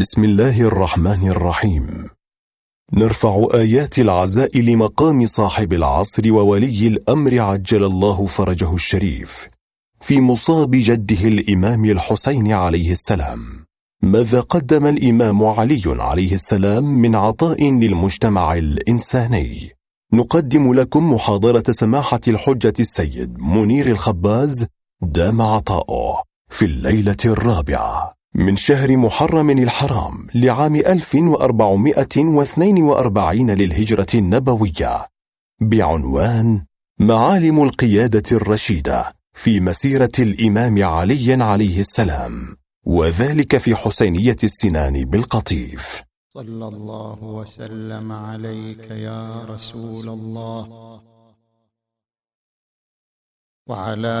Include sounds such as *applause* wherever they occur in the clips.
بسم الله الرحمن الرحيم. نرفع آيات العزاء لمقام صاحب العصر وولي الأمر عجل الله فرجه الشريف في مصاب جده الإمام الحسين عليه السلام. ماذا قدم الإمام علي عليه السلام من عطاء للمجتمع الإنساني؟ نقدم لكم محاضرة سماحة الحجة السيد منير الخباز دام عطاؤه في الليلة الرابعة. من شهر محرم الحرام لعام 1442 للهجرة النبوية بعنوان معالم القيادة الرشيدة في مسيرة الإمام علي عليه السلام وذلك في حسينية السنان بالقطيف. صلى الله وسلم عليك يا رسول الله. وعلى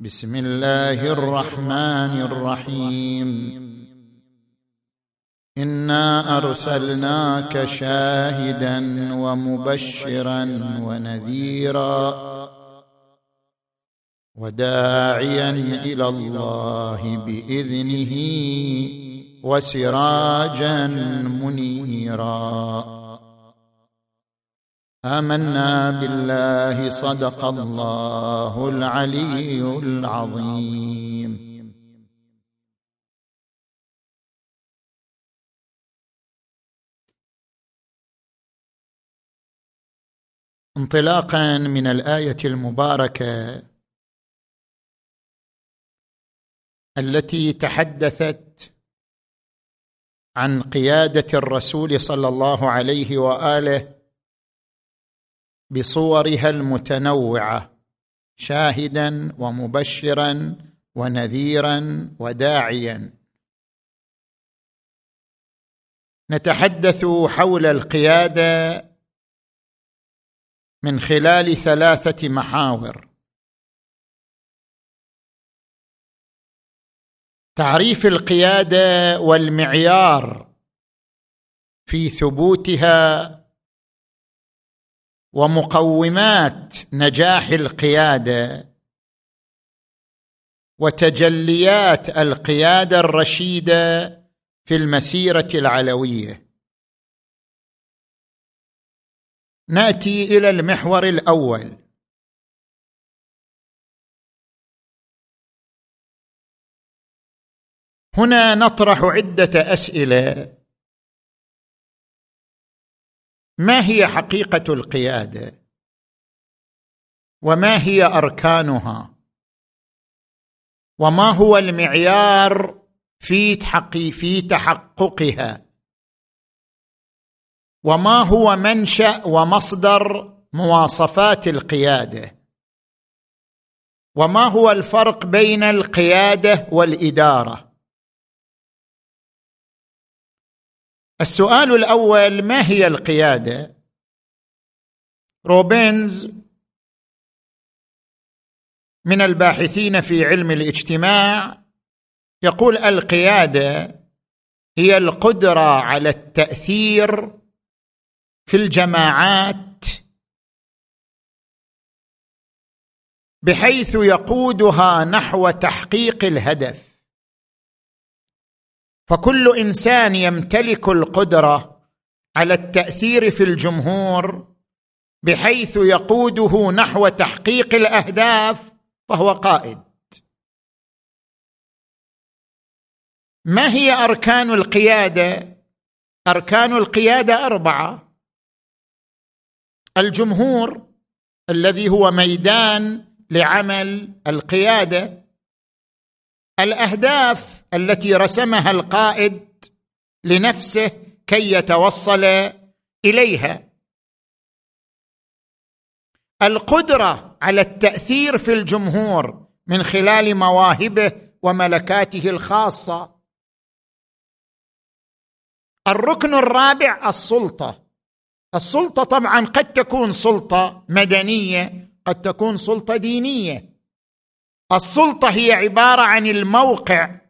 بسم الله الرحمن الرحيم. إنا أرسلناك شاهدا ومبشرا ونذيرا وداعيا إلى الله بإذنه وسراجا منيرا. آمنا بالله صدق الله العلي العظيم. انطلاقا من الآية المباركة التي تحدثت عن قيادة الرسول صلى الله عليه وآله بصورها المتنوعة شاهدا ومبشرا ونذيرا وداعيا. نتحدث حول القيادة من خلال ثلاثة محاور. تعريف القيادة والمعيار في ثبوتها ومقومات نجاح القيادة وتجليات القيادة الرشيدة في المسيرة العلوية. نأتي إلى المحور الأول. هنا نطرح عدة أسئلة. ما هي حقيقة القيادة؟ وما هي أركانها؟ وما هو المعيار في تحقي في تحققها؟ وما هو منشأ ومصدر مواصفات القيادة؟ وما هو الفرق بين القيادة والإدارة؟ السؤال الأول ما هي القيادة؟ روبينز من الباحثين في علم الاجتماع يقول القيادة هي القدرة على التأثير في الجماعات بحيث يقودها نحو تحقيق الهدف. فكل إنسان يمتلك القدرة على التأثير في الجمهور بحيث يقوده نحو تحقيق الأهداف فهو قائد. ما هي أركان القيادة؟ أركان القيادة أربعة. الجمهور الذي هو ميدان لعمل القيادة. الأهداف التي رسمها القائد لنفسه كي يتوصل إليها. القدرة على التأثير في الجمهور من خلال مواهبه وملكاته الخاصة. الركن الرابع السلطة. السلطة طبعا قد تكون سلطة مدنية قد تكون سلطة دينية. السلطة هي عبارة عن الموقع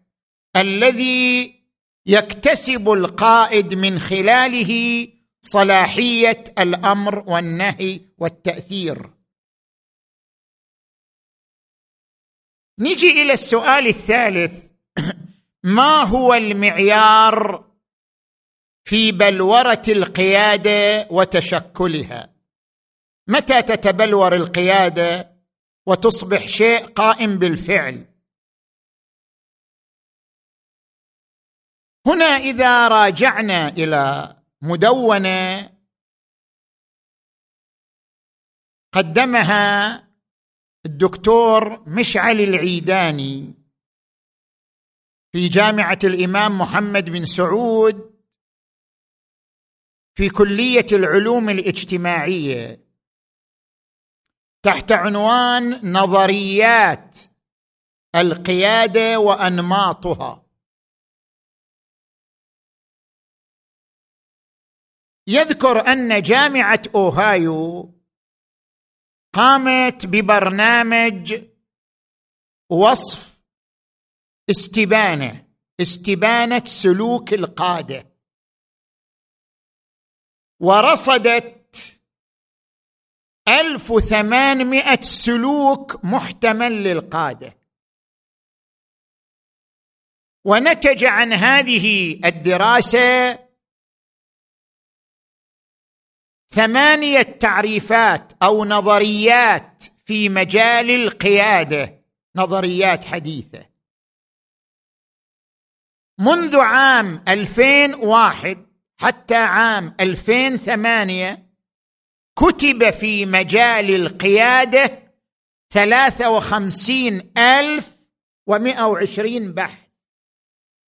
الذي يكتسب القائد من خلاله صلاحية الأمر والنهي والتأثير. نجي إلى السؤال الثالث. *coughs* ما هو المعيار في بلورة القيادة وتشكلها؟ متى تتبلور القيادة وتصبح شيء قائم بالفعل؟ هنا إذا راجعنا إلى مدونة قدمها الدكتور مشعل العيداني في جامعة الإمام محمد بن سعود في كلية العلوم الاجتماعية تحت عنوان نظريات القيادة وأنماطها. يذكر أن جامعة أوهايو قامت ببرنامج وصف استبانة استبانة سلوك القادة. ورصدت ألف وثمانمائة سلوك محتمل للقادة. ونتج عن هذه الدراسة ثمانية تعريفات أو نظريات في مجال القيادة. نظريات حديثة. منذ عام 2001 حتى عام 2008 كتب في مجال القيادة ثلاثة وخمسين ألف ومئة وعشرين بحث.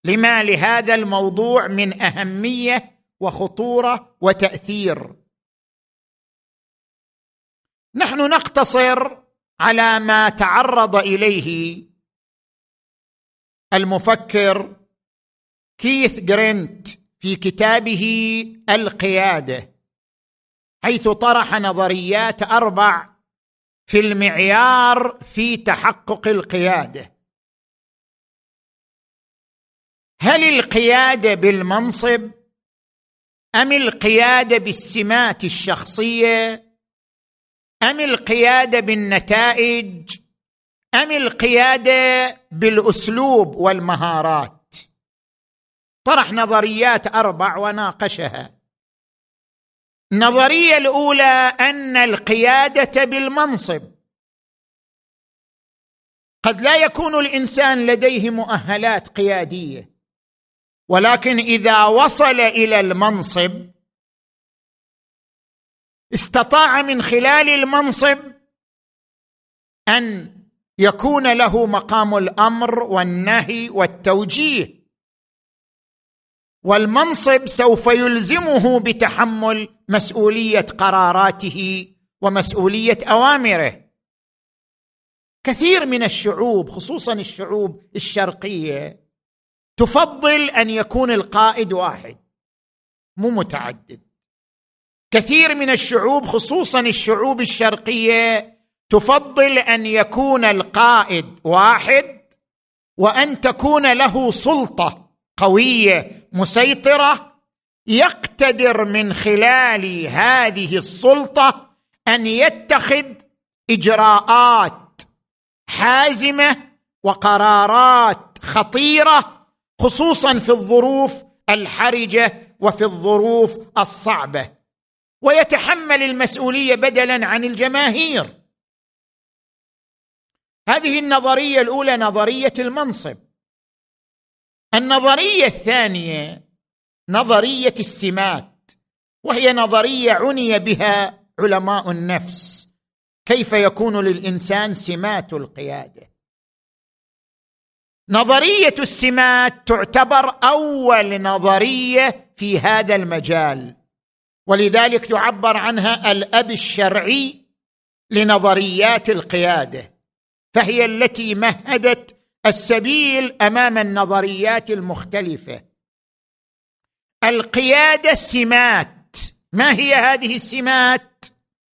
لما لهذا الموضوع من أهمية وخطورة وتأثير. نحن نقتصر على ما تعرض إليه المفكر كيث جرينت في كتابه القيادة حيث طرح نظريات أربع في المعيار في تحقق القيادة. هل القيادة بالمنصب أم القيادة بالسمات الشخصية؟ أم القيادة بالنتائج؟ أم القيادة بالأسلوب والمهارات؟ طرح نظريات أربع وناقشها. النظريه الأولى أن القيادة بالمنصب. قد لا يكون الإنسان لديه مؤهلات قيادية ولكن إذا وصل إلى المنصب استطاع من خلال المنصب أن يكون له مقام الأمر والنهي والتوجيه. والمنصب سوف يلزمه بتحمل مسؤولية قراراته ومسؤولية أوامره. كثير من الشعوب خصوصا الشعوب الشرقية تفضل أن يكون القائد واحد مو متعدد. كثير من الشعوب خصوصا الشعوب الشرقية تفضل أن يكون القائد واحد وأن تكون له سلطة قوية مسيطرة. يقتدر من خلال هذه السلطة أن يتخذ إجراءات حازمة وقرارات خطيرة خصوصا في الظروف الحرجة وفي الظروف الصعبة. ويتحمل المسؤولية بدلا عن الجماهير. هذه النظرية الأولى نظرية المنصب. النظرية الثانية نظرية السمات وهي نظرية عني بها علماء النفس. كيف يكون للإنسان سمات القيادة؟ نظرية السمات تعتبر أول نظرية في هذا المجال. ولذلك يعبر عنها الأب الشرعي لنظريات القيادة فهي التي مهدت السبيل أمام النظريات المختلفة. القيادة السمات ما هي هذه السمات؟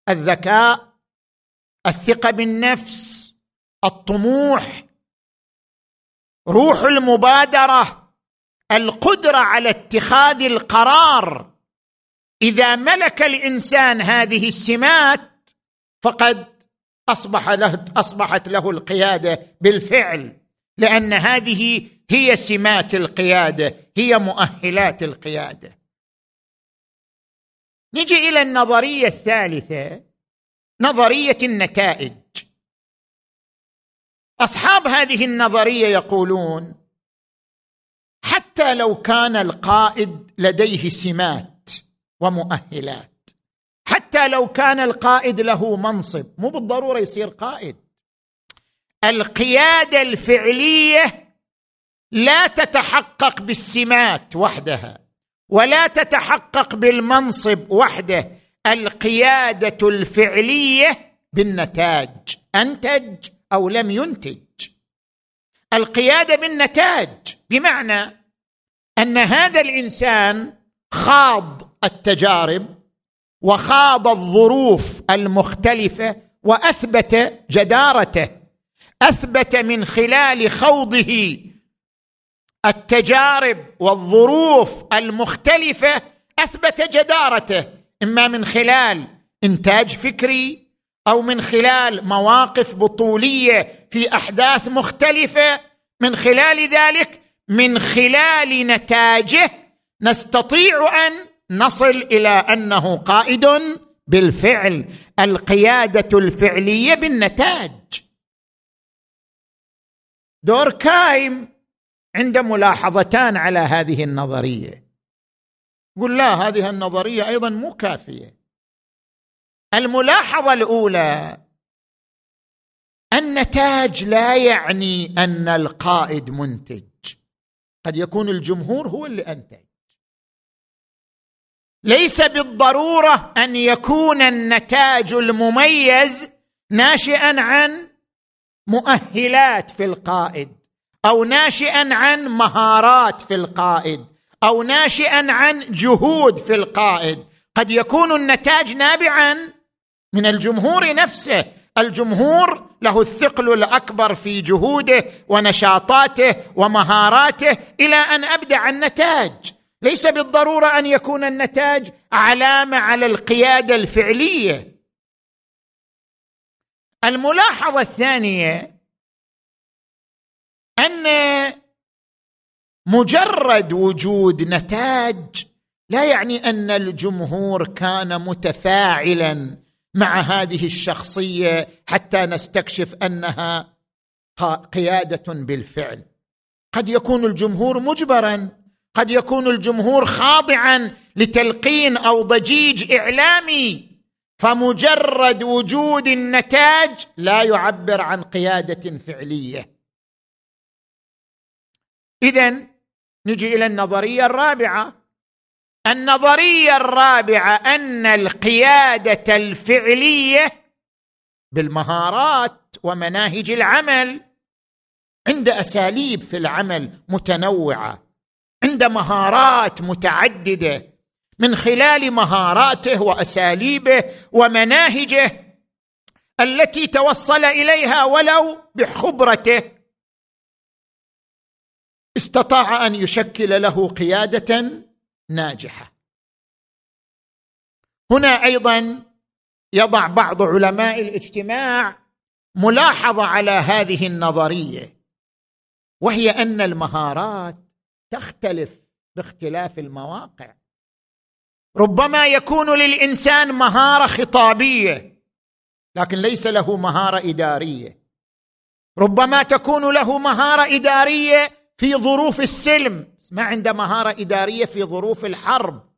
الذكاء الثقة بالنفس الطموح روح المبادرة القدرة على اتخاذ القرار. إذا ملك الإنسان هذه السمات فقد أصبح له أصبحت له القيادة بالفعل لأن هذه هي سمات القيادة هي مؤهلات القيادة. نجي إلى النظرية الثالثة نظرية النتائج. أصحاب هذه النظرية يقولون حتى لو كان القائد لديه سمات ومؤهلات. حتى لو كان القائد له منصب مو بالضرورة يصير قائد. القيادة الفعلية لا تتحقق بالسمات وحدها ولا تتحقق بالمنصب وحده. القيادة الفعلية بالنتاج أنتج أو لم ينتج. القيادة بالنتاج بمعنى أن هذا الإنسان خاض التجارب وخاض الظروف المختلفة وأثبت جدارته أثبت من خلال خوضه التجارب والظروف المختلفة أثبت جدارته إما من خلال إنتاج فكري أو من خلال مواقف بطولية في أحداث مختلفة من خلال ذلك من خلال نتاجه نستطيع أن نصل إلى أنه قائد بالفعل القيادة الفعلية بالنتاج. دوركايم عنده ملاحظتان على هذه النظرية. يقول لا هذه النظرية أيضا مو كافية. الملاحظة الأولى النتاج لا يعني أن القائد منتج. قد يكون الجمهور هو اللي أنتج. ليس بالضرورة أن يكون النتاج المميز ناشئا عن مؤهلات في القائد أو ناشئا عن مهارات في القائد أو ناشئا عن جهود في القائد. قد يكون النتاج نابعا من الجمهور نفسه. الجمهور له الثقل الأكبر في جهوده ونشاطاته ومهاراته إلى أن أبدع النتاج. ليس بالضرورة أن يكون النتاج علامة على القيادة الفعلية. الملاحظة الثانية أن مجرد وجود نتاج لا يعني أن الجمهور كان متفاعلا مع هذه الشخصية حتى نستكشف أنها قيادة بالفعل. قد يكون الجمهور مجبرا قد يكون الجمهور خاضعا لتلقين أو ضجيج إعلامي فمجرد وجود النتاج لا يعبر عن قيادة فعلية. اذا نجي إلى النظرية الرابعة. النظرية الرابعة أن القيادة الفعلية بالمهارات ومناهج العمل عند أساليب في العمل متنوعة. عند مهارات متعددة من خلال مهاراته وأساليبه ومناهجه التي توصل إليها ولو بخبرته. استطاع أن يشكل له قيادة ناجحة. هنا أيضا يضع بعض علماء الاجتماع ملاحظة على هذه النظرية وهي أن المهارات تختلف باختلاف المواقع. ربما يكون للإنسان مهارة خطابية لكن ليس له مهارة إدارية. ربما تكون له مهارة إدارية في ظروف السلم. ما عنده مهارة إدارية في ظروف الحرب.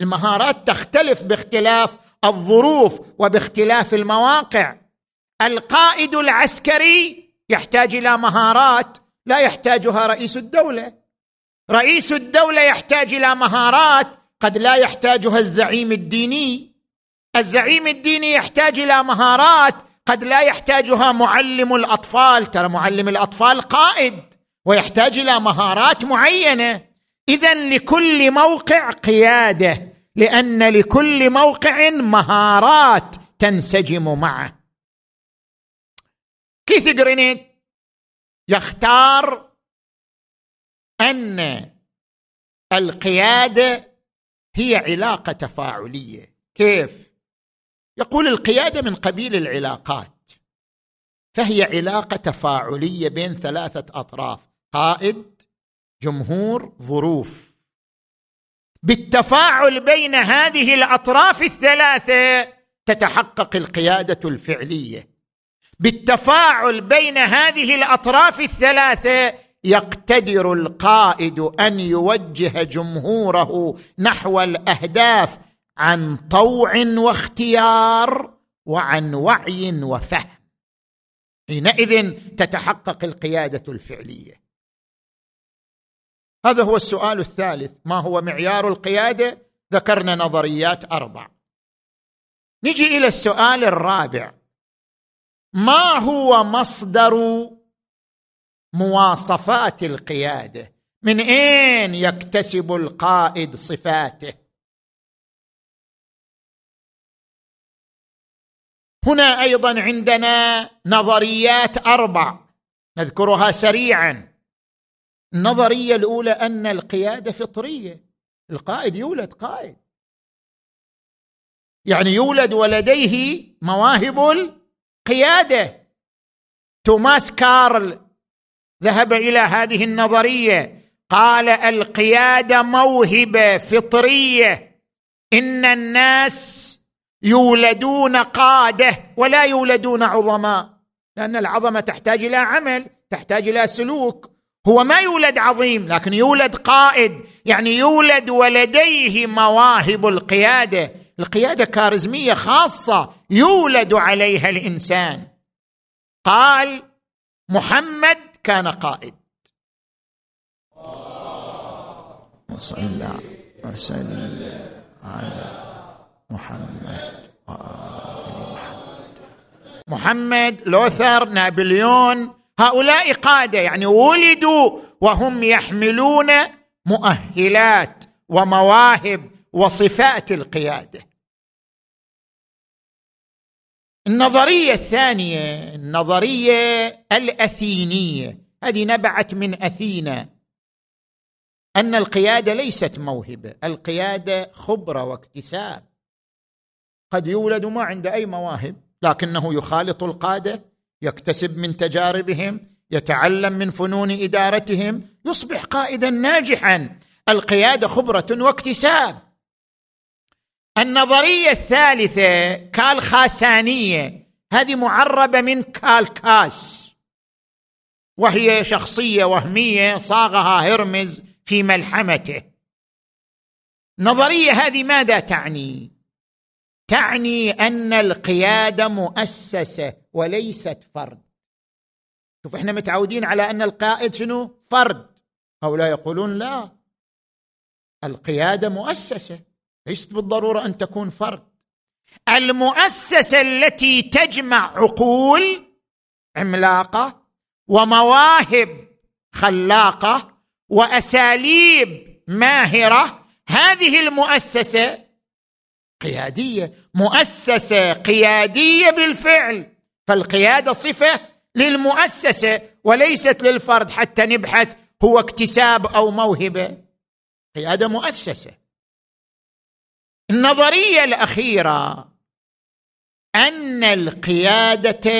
المهارات تختلف باختلاف الظروف وباختلاف المواقع. القائد العسكري يحتاج إلى مهارات لا يحتاجها رئيس الدولة. رئيس الدولة يحتاج إلى مهارات قد لا يحتاجها الزعيم الديني. الزعيم الديني يحتاج إلى مهارات قد لا يحتاجها معلم الأطفال. ترى معلم الأطفال قائد ويحتاج إلى مهارات معينة. اذا لكل موقع قيادة لأن لكل موقع مهارات تنسجم معه. كيث جرينيت يختار أن القيادة هي علاقة تفاعلية. كيف؟ يقول القيادة من قبيل العلاقات فهي علاقة تفاعلية بين ثلاثة أطراف قائد جمهور ظروف. بالتفاعل بين هذه الأطراف الثلاثة تتحقق القيادة الفعلية. بالتفاعل بين هذه الأطراف الثلاثة يقتدر القائد أن يوجه جمهوره نحو الأهداف عن طوع واختيار وعن وعي وفهم. حينئذ تتحقق القيادة الفعلية. هذا هو السؤال الثالث. ما هو معيار القيادة؟ ذكرنا نظريات أربع. نجي إلى السؤال الرابع. ما هو مصدر مواصفات القيادة. من أين يكتسب القائد صفاته؟ هنا أيضا عندنا نظريات أربع. نذكرها سريعا. النظرية الأولى أن القيادة فطرية. القائد يولد قائد. يعني يولد ولديه مواهب القيادة. توماس كارل ذهب إلى هذه النظرية. قال القياده موهبة فطرية. إن الناس يولدون قادة ولا يولدون عظماء. لأن العظمة تحتاج إلى عمل تحتاج إلى سلوك. هو ما يولد عظيم لكن يولد قائد. يعني يولد ولديه مواهب القيادة. القيادة كارزميه خاصة يولد عليها الإنسان. قال محمد كان قائد. وصلى وسلم على محمد وآل محمد. محمد لوثر نابليون هؤلاء قادة يعني ولدوا وهم يحملون مؤهلات ومواهب وصفات القيادة. النظرية الثانية النظرية الأثينية. هذه نبعت من أثينا. أن القيادة ليست موهبة القيادة خبرة واكتساب. قد يولد ما عنده أي مواهب لكنه يخالط القادة يكتسب من تجاربهم يتعلم من فنون إدارتهم يصبح قائدا ناجحا. القيادة خبرة واكتساب. النظرية الثالثة كالخاسانية هذه معربة من كالكاس. وهي شخصية وهمية صاغها هرمز في ملحمته. النظريه هذه ماذا تعني؟ تعني أن القياده مؤسسة وليست فرد. شوف إحنا متعودين على أن القائد شنو؟ فرد. هؤلاء يقولون لا القياده مؤسسة. ليست بالضرورة أن تكون فرد. المؤسسة التي تجمع عقول عملاقة ومواهب خلاقة وأساليب ماهرة هذه المؤسسة قيادية مؤسسة قيادية بالفعل. فالقيادة صفة للمؤسسة وليست للفرد حتى نبحث هو اكتساب أو موهبة. قيادة مؤسسة. النظرية الأخيرة أن القيادة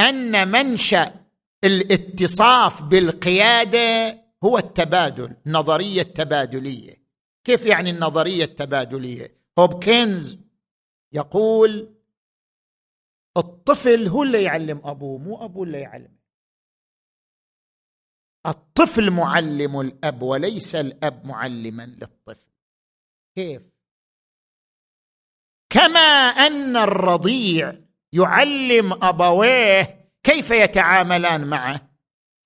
أن منشأ الاتصاف بالقيادة هو التبادل النظريه التبادليه كيف يعني النظرية التبادلية؟ هوبكنز يقول الطفل هو اللي يعلم أبوه مو أبوه اللي يعلم الطفل معلم الأب وليس الأب معلما للطفل. كيف؟ كما أن الرضيع يعلم أبويه كيف يتعاملان معه.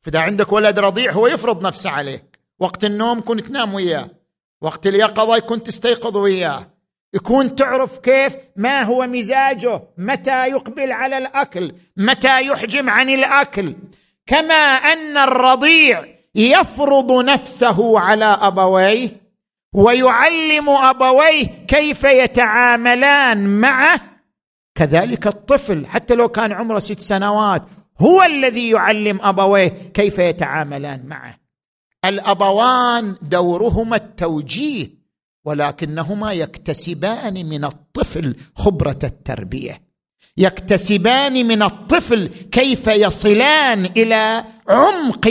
فاذا عندك ولد رضيع هو يفرض نفسه عليك. وقت النوم كنت تنام وياه. وقت اليقظة يكون تستيقظ وياه. يكون تعرف كيف ما هو مزاجه متى يقبل على الأكل متى يحجم عن الأكل. كما أن الرضيع يفرض نفسه على أبويه ويعلم أبويه كيف يتعاملان معه. كذلك الطفل حتى لو كان عمره ست سنوات هو الذي يعلم أبويه كيف يتعاملان معه. الأبوان دورهما التوجيه ولكنهما يكتسبان من الطفل خبرة التربية. يكتسبان من الطفل كيف يصلان إلى عمق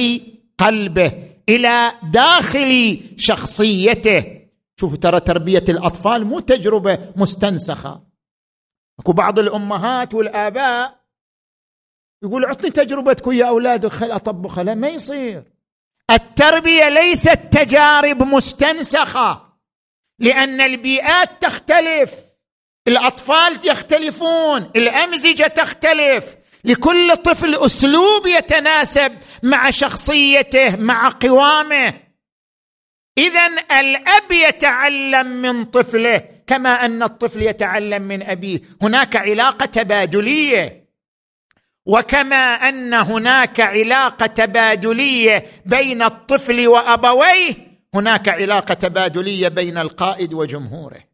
قلبه إلى داخل شخصيته. شوفوا ترى تربية الأطفال مو تجربة مستنسخة. أكو بعض الأمهات والآباء يقول عطني تجربتك ويا اولادك خل أطبخها. لا ما يصير. التربية ليست تجارب مستنسخة لأن البيئات تختلف. الأطفال يختلفون الأمزجة تختلف. لكل طفل أسلوب يتناسب مع شخصيته مع قوامه. اذا الأب يتعلم من طفله كما أن الطفل يتعلم من أبيه. هناك علاقة تبادلية. وكما أن هناك علاقة تبادلية بين الطفل وأبويه هناك علاقة تبادلية بين القائد وجمهوره.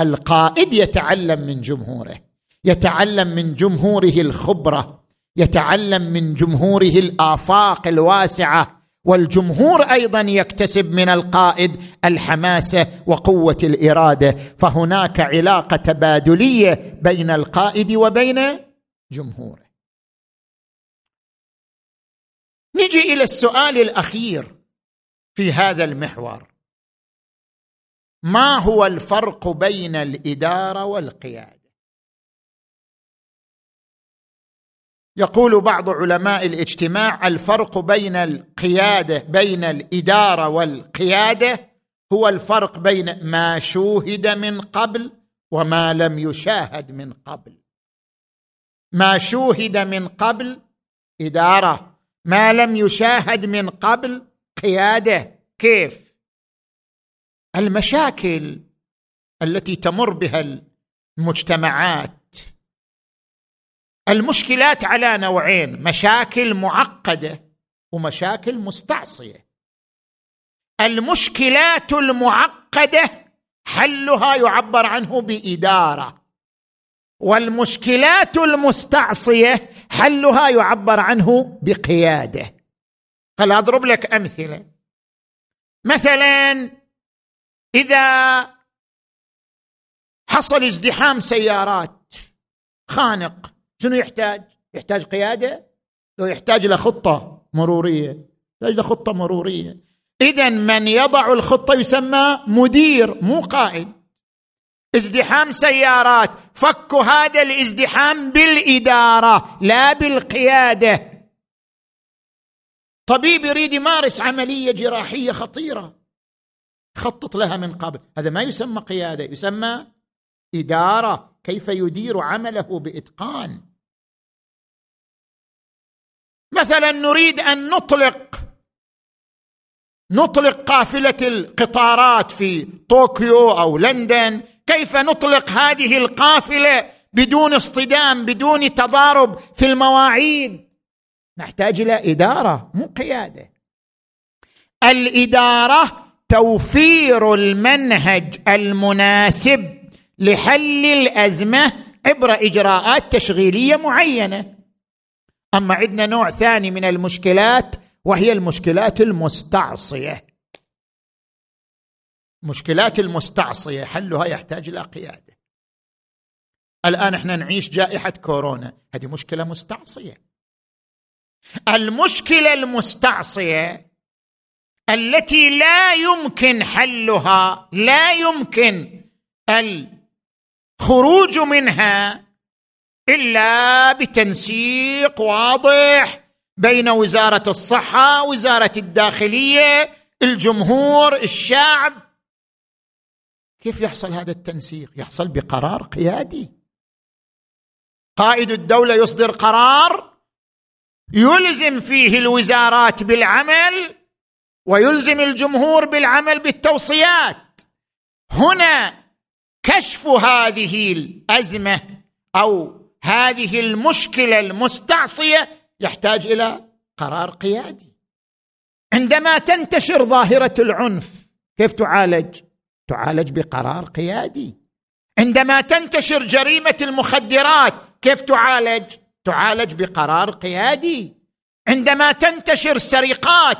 القائد يتعلم من جمهوره يتعلم من جمهوره الخبرة يتعلم من جمهوره الآفاق الواسعة والجمهور أيضا يكتسب من القائد الحماسه وقوة الإرادة فهناك علاقة تبادلية بين القائد وبين جمهوره. نجي إلى السؤال الأخير في هذا المحور. ما هو الفرق بين الإدارة والقيادة؟ يقول بعض علماء الاجتماع الفرق بين القيادة بين الإدارة والقيادة هو الفرق بين ما شوهد من قبل وما لم يشاهد من قبل. ما شوهد من قبل إدارة ما لم يشاهد من قبل قيادة كيف؟ المشاكل التي تمر بها المجتمعات. المشكلات على نوعين مشاكل معقدة ومشاكل مستعصية. المشكلات المعقدة حلها يعبر عنه بإدارة. والمشكلات المستعصية حلها يعبر عنه بقيادة. خل أضرب لك أمثلة. مثلا إذا حصل ازدحام سيارات خانق شنو يحتاج؟ يحتاج قيادة؟ لو يحتاج لخطه مرورية. يحتاج لخطه مرورية. اذا من يضع الخطة يسمى مدير مو قائد. ازدحام سيارات فك هذا الازدحام بالإدارة لا بالقيادة. طبيب يريد يمارس عملية جراحية خطيرة. خطط لها من قبل. هذا ما يسمى قيادة يسمى إدارة. كيف يدير عمله بإتقان. مثلا نريد أن نطلق نطلق قافلة القطارات في طوكيو أو لندن. كيف نطلق هذه القافلة بدون اصطدام بدون تضارب في المواعيد؟ نحتاج إلى إدارة مو قيادة. الإدارة توفير المنهج المناسب لحل الأزمة عبر إجراءات تشغيلية معينة. أما عندنا نوع ثاني من المشكلات وهي المشكلات المستعصية. مشكلات المستعصية حلها يحتاج إلى قيادة. الآن إحنا نعيش جائحة كورونا. هذه مشكلة مستعصية. المشكلة المستعصية التي لا يمكن حلها لا يمكن الخروج منها إلا بتنسيق واضح بين وزارة الصحة وزارة الداخلية الجمهور الشعب. كيف يحصل هذا التنسيق؟ يحصل بقرار قيادي. قائد الدولة يصدر قرار يلزم فيه الوزارات بالعمل ويلزم الجمهور بالعمل بالتوصيات. هنا كشف هذه الأزمة أو هذه المشكلة المستعصية يحتاج إلى قرار قيادي. عندما تنتشر ظاهرة العنف كيف تعالج؟ تعالج بقرار قيادي. عندما تنتشر جريمة المخدرات كيف تعالج؟ تعالج بقرار قيادي. عندما تنتشر سرقات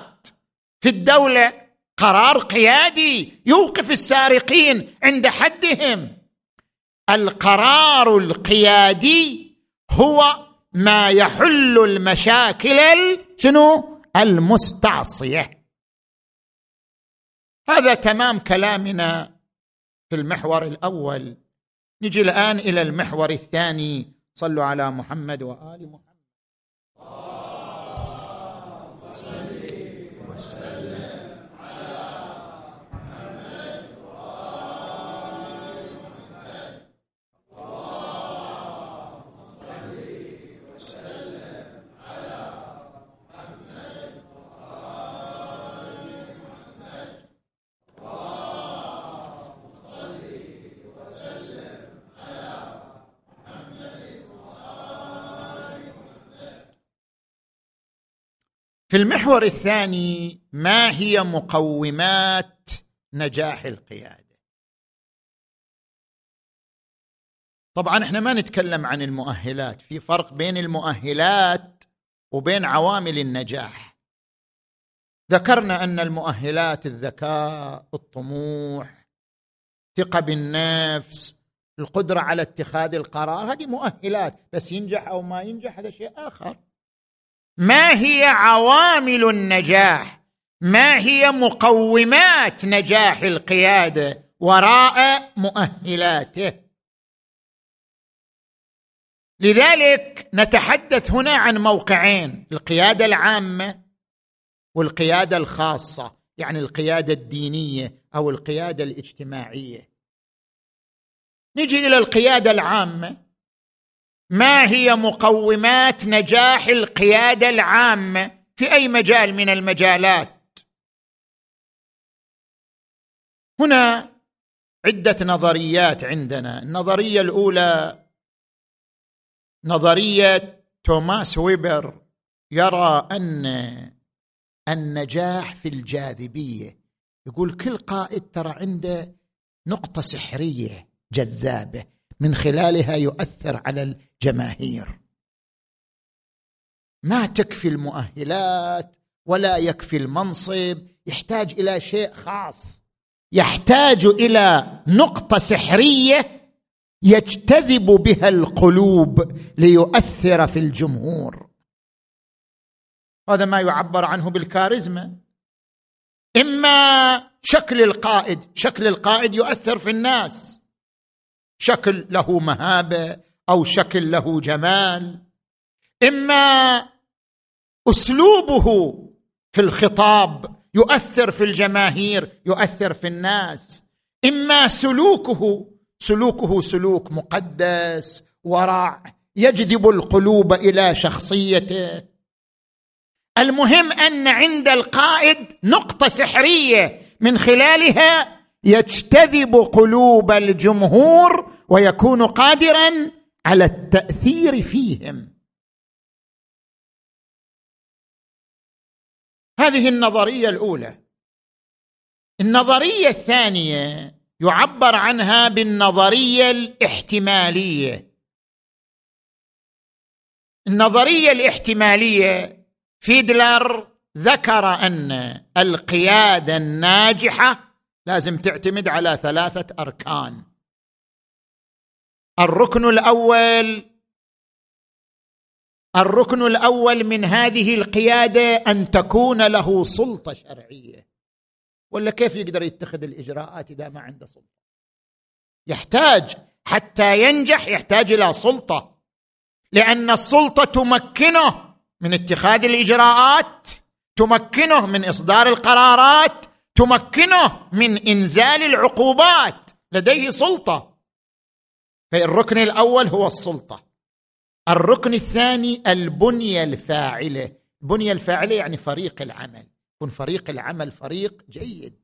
في الدولة قرار قيادي يوقف السارقين عند حدهم. القرار القيادي هو ما يحل المشاكل شنو؟ المستعصية. هذا تمام كلامنا في المحور الأول. نجي الآن إلى المحور الثاني. صلوا على محمد وآل محمد. في المحور الثاني ما هي مقومات نجاح القيادة؟ طبعا إحنا ما نتكلم عن المؤهلات في فرق بين المؤهلات وبين عوامل النجاح. ذكرنا أن المؤهلات الذكاء الطموح ثقة بالنفس القدرة على اتخاذ القرار هذه مؤهلات بس ينجح أو ما ينجح هذا شيء آخر. ما هي عوامل النجاح؟ ما هي مقومات نجاح القياده وراء مؤهلاته؟ لذلك نتحدث هنا عن موقعين القيادة العامة والقيادة الخاصة يعني القيادة الدينية أو القيادة الاجتماعية. نجي إلى القيادة العامة. ما هي مقومات نجاح القيادة العامه في أي مجال من المجالات؟ هنا عدة نظريات عندنا. النظرية الأولى نظرية توماس ويبر يرى أن النجاح في الجاذبية. يقول كل قائد ترى عنده نقطة سحرية جذابة. من خلالها يؤثر على الجماهير. ما تكفي المؤهلات ولا يكفي المنصب يحتاج إلى شيء خاص. يحتاج إلى نقطة سحرية يجتذب بها القلوب ليؤثر في الجمهور. هذا ما يعبر عنه بالكاريزما. إما شكل القائد شكل القائد يؤثر في الناس. شكل له مهابة أو شكل له جمال. إما أسلوبه في الخطاب يؤثر في الجماهير يؤثر في الناس. إما سلوكه سلوكه سلوك مقدس ورع يجذب القلوب إلى شخصيته. المهم أن عند القائد نقطة سحرية من خلالها يجتذب قلوب الجمهور ويكون قادرا على التأثير فيهم. هذه النظرية الأولى. النظرية الثانية يعبر عنها بالنظرية الاحتمالية. النظرية الاحتمالية فيدلر ذكر أن القيادة الناجحة لازم تعتمد على ثلاثة أركان. الركن الأول الركن الأول من هذه القيادة أن تكون له سلطة شرعية. ولا كيف يقدر يتخذ الإجراءات إذا ما عنده سلطة؟ يحتاج حتى ينجح يحتاج إلى سلطة. لأن السلطة تمكنه من اتخاذ الإجراءات تمكنه من إصدار القرارات تمكنه من إنزال العقوبات لديه سلطة. فالركن الأول هو السلطة. الركن الثاني البنية الفاعلة. البنيه الفاعلة يعني فريق العمل. يكون فريق العمل فريق جيد.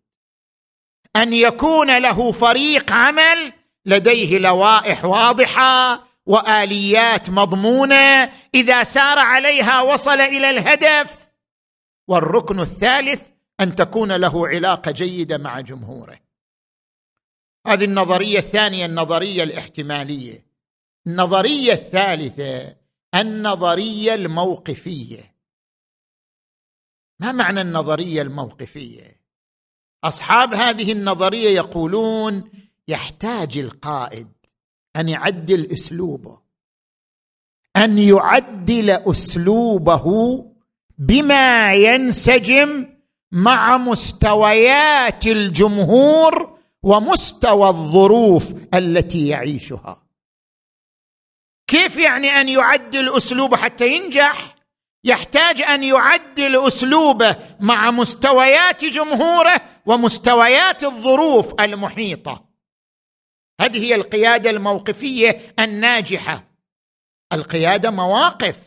أن يكون له فريق عمل لديه لوائح واضحة وآليات مضمونة إذا سار عليها وصل إلى الهدف. والركن الثالث أن تكون له علاقة جيدة مع جمهوره. هذه النظرية الثانية النظرية الاحتمالية. النظرية الثالثة النظرية الموقفية. ما معنى النظرية الموقفية؟ أصحاب هذه النظرية يقولون يحتاج القائد أن يعدل أسلوبه أن يعدل أسلوبه بما ينسجم مع مستويات الجمهور ومستوى الظروف التي يعيشها. كيف يعني أن يعدل أسلوبه حتى ينجح؟ يحتاج أن يعدل أسلوبه مع مستويات جمهوره ومستويات الظروف المحيطة. هذه هي القيادة الموقفية الناجحة. القيادة مواقف.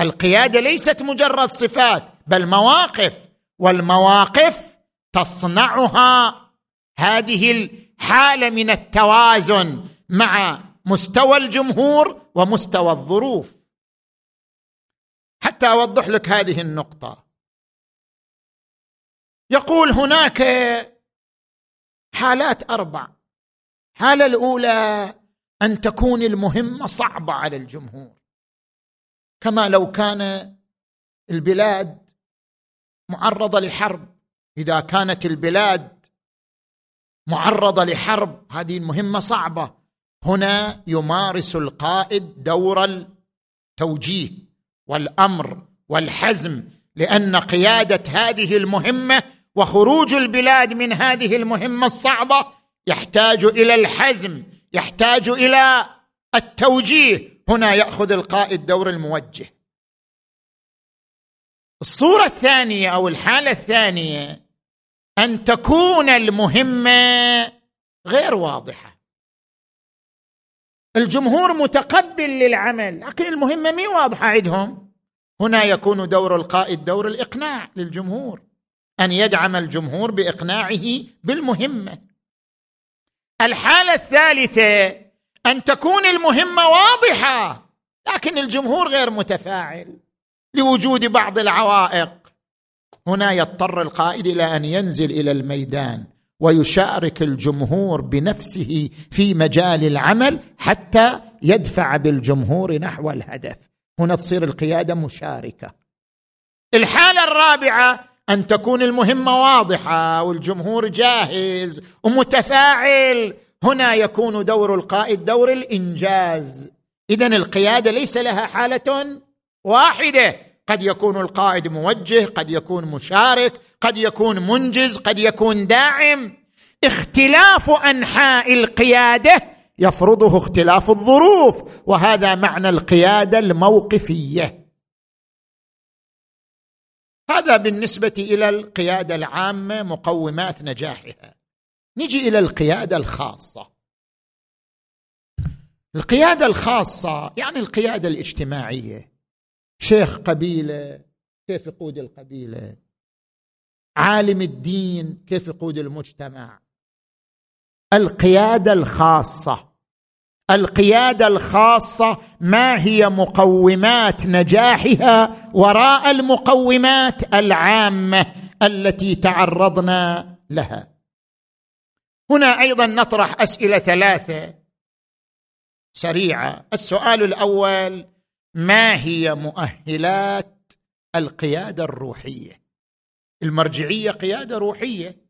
القيادة ليست مجرد صفات بل مواقف. والمواقف تصنعها هذه الحالة من التوازن مع مستوى الجمهور ومستوى الظروف. حتى أوضح لك هذه النقطة. يقول هناك حالات أربع. الحاله الأولى أن تكون المهمة صعبة على الجمهور. كما لو كان البلاد معرضة لحرب. إذا كانت البلاد معرضة لحرب هذه المهمه صعبة. هنا يمارس القائد دور التوجيه والأمر والحزم لأن قيادة هذه المهمة وخروج البلاد من هذه المهمة الصعبة يحتاج إلى الحزم يحتاج إلى التوجيه. هنا يأخذ القائد دور الموجه. الصورة الثانية أو الحالة الثانية أن تكون المهمة غير واضحة. الجمهور متقبل للعمل لكن المهمة مي واضحة عندهم هنا يكون دور القائد دور الإقناع للجمهور أن يدعم الجمهور بإقناعه بالمهمة. الحالة الثالثة أن تكون المهمة واضحة لكن الجمهور غير متفاعل. لوجود بعض العوائق. هنا يضطر القائد إلى أن ينزل إلى الميدان ويشارك الجمهور بنفسه في مجال العمل حتى يدفع بالجمهور نحو الهدف. هنا تصير القيادة مشاركة. الحالة الرابعة أن تكون المهمة واضحة والجمهور جاهز ومتفاعل. هنا يكون دور القائد دور الإنجاز. اذا القيادة ليس لها حالة واحدة. قد يكون القائد موجه قد يكون مشارك قد يكون منجز قد يكون داعم. اختلاف أنحاء القيادة يفرضه اختلاف الظروف وهذا معنى القيادة الموقفية. هذا بالنسبة إلى القيادة العامة مقومات نجاحها. نجي إلى القيادة الخاصة. القيادة الخاصة يعني القيادة الاجتماعية. شيخ قبيلة كيف يقود القبيلة؟ عالم الدين كيف يقود المجتمع؟ القيادة الخاصة. القيادة الخاصة ما هي مقومات نجاحها وراء المقومات العامة التي تعرضنا لها. هنا أيضا نطرح أسئلة ثلاثة سريعة. السؤال الأول ما هي مؤهلات القيادة الروحية؟ المرجعية قيادة روحية.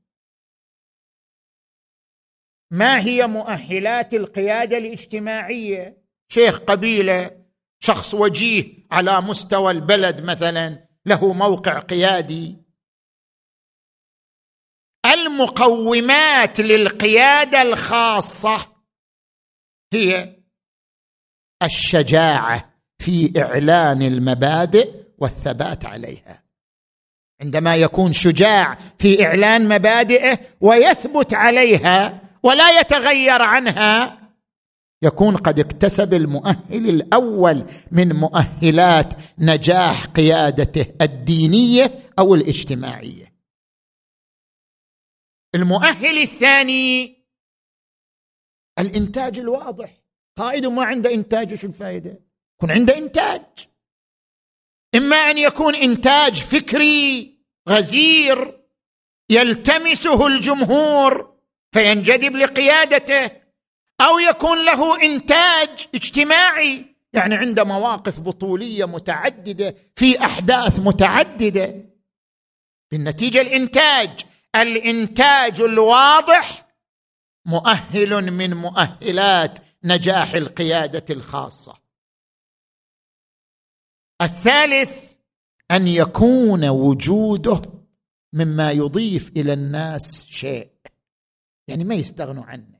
ما هي مؤهلات القيادة الاجتماعية؟ شيخ قبيلة شخص وجيه على مستوى البلد مثلا له موقع قيادي. المقومات للقيادة الخاصة هي الشجاعة. في إعلان المبادئ والثبات عليها. عندما يكون شجاع في إعلان مبادئه ويثبت عليها ولا يتغير عنها يكون قد اكتسب المؤهل الأول من مؤهلات نجاح قيادته الدينية أو الاجتماعية. المؤهل الثاني الإنتاج الواضح. قائد ما عنده إنتاج شو الفائده يكون عنده إنتاج. إما أن يكون إنتاج فكري غزير يلتمسه الجمهور فينجذب لقيادته أو يكون له إنتاج اجتماعي يعني عنده مواقف بطولية متعددة في أحداث متعددة. بالنتيجة الإنتاج الإنتاج الواضح مؤهل من مؤهلات نجاح القيادة الخاصة. الثالث أن يكون وجوده مما يضيف إلى الناس شيء يعني ما يستغنوا عنه.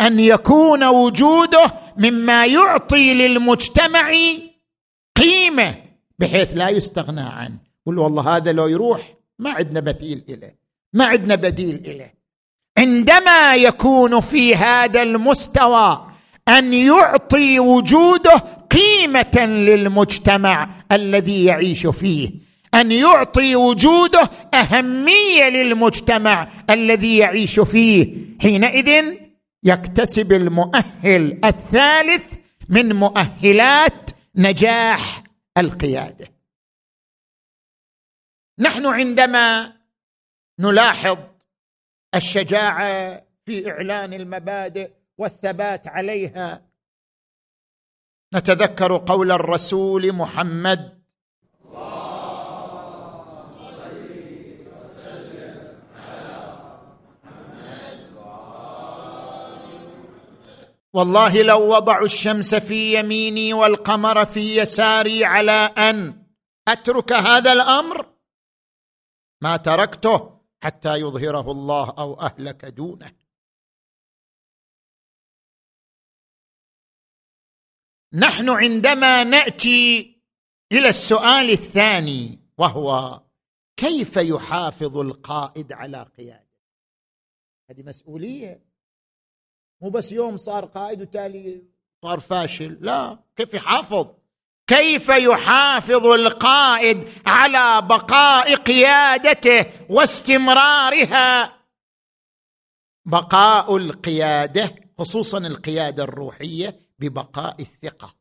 أن يكون وجوده مما يعطي للمجتمع قيمة بحيث لا يستغنى عنه. قل والله هذا لو يروح ما عندنا مثيل له ما عندنا بديل له عندما يكون في هذا المستوى أن يعطي وجوده قيمة للمجتمع الذي يعيش فيه. أن يعطي وجوده أهمية للمجتمع الذي يعيش فيه. حينئذ يكتسب المؤهل الثالث من مؤهلات نجاح القيادة. نحن عندما نلاحظ الشجاعة في إعلان المبادئ والثبات عليها. نتذكر قول الرسول محمد والله لو وضعوا الشمس في يميني والقمر في يساري على أن أترك هذا الأمر ما تركته حتى يظهره الله أو أهلك دونه. نحن عندما نأتي إلى السؤال الثاني وهو كيف يحافظ القائد على قياده؟ هذه مسؤولية. مو بس يوم صار قائد وتالي صار فاشل لا كيف يحافظ؟ كيف يحافظ القائد على بقاء قيادته واستمرارها؟ بقاء القيادة خصوصا القيادة الروحية ببقاء الثقة.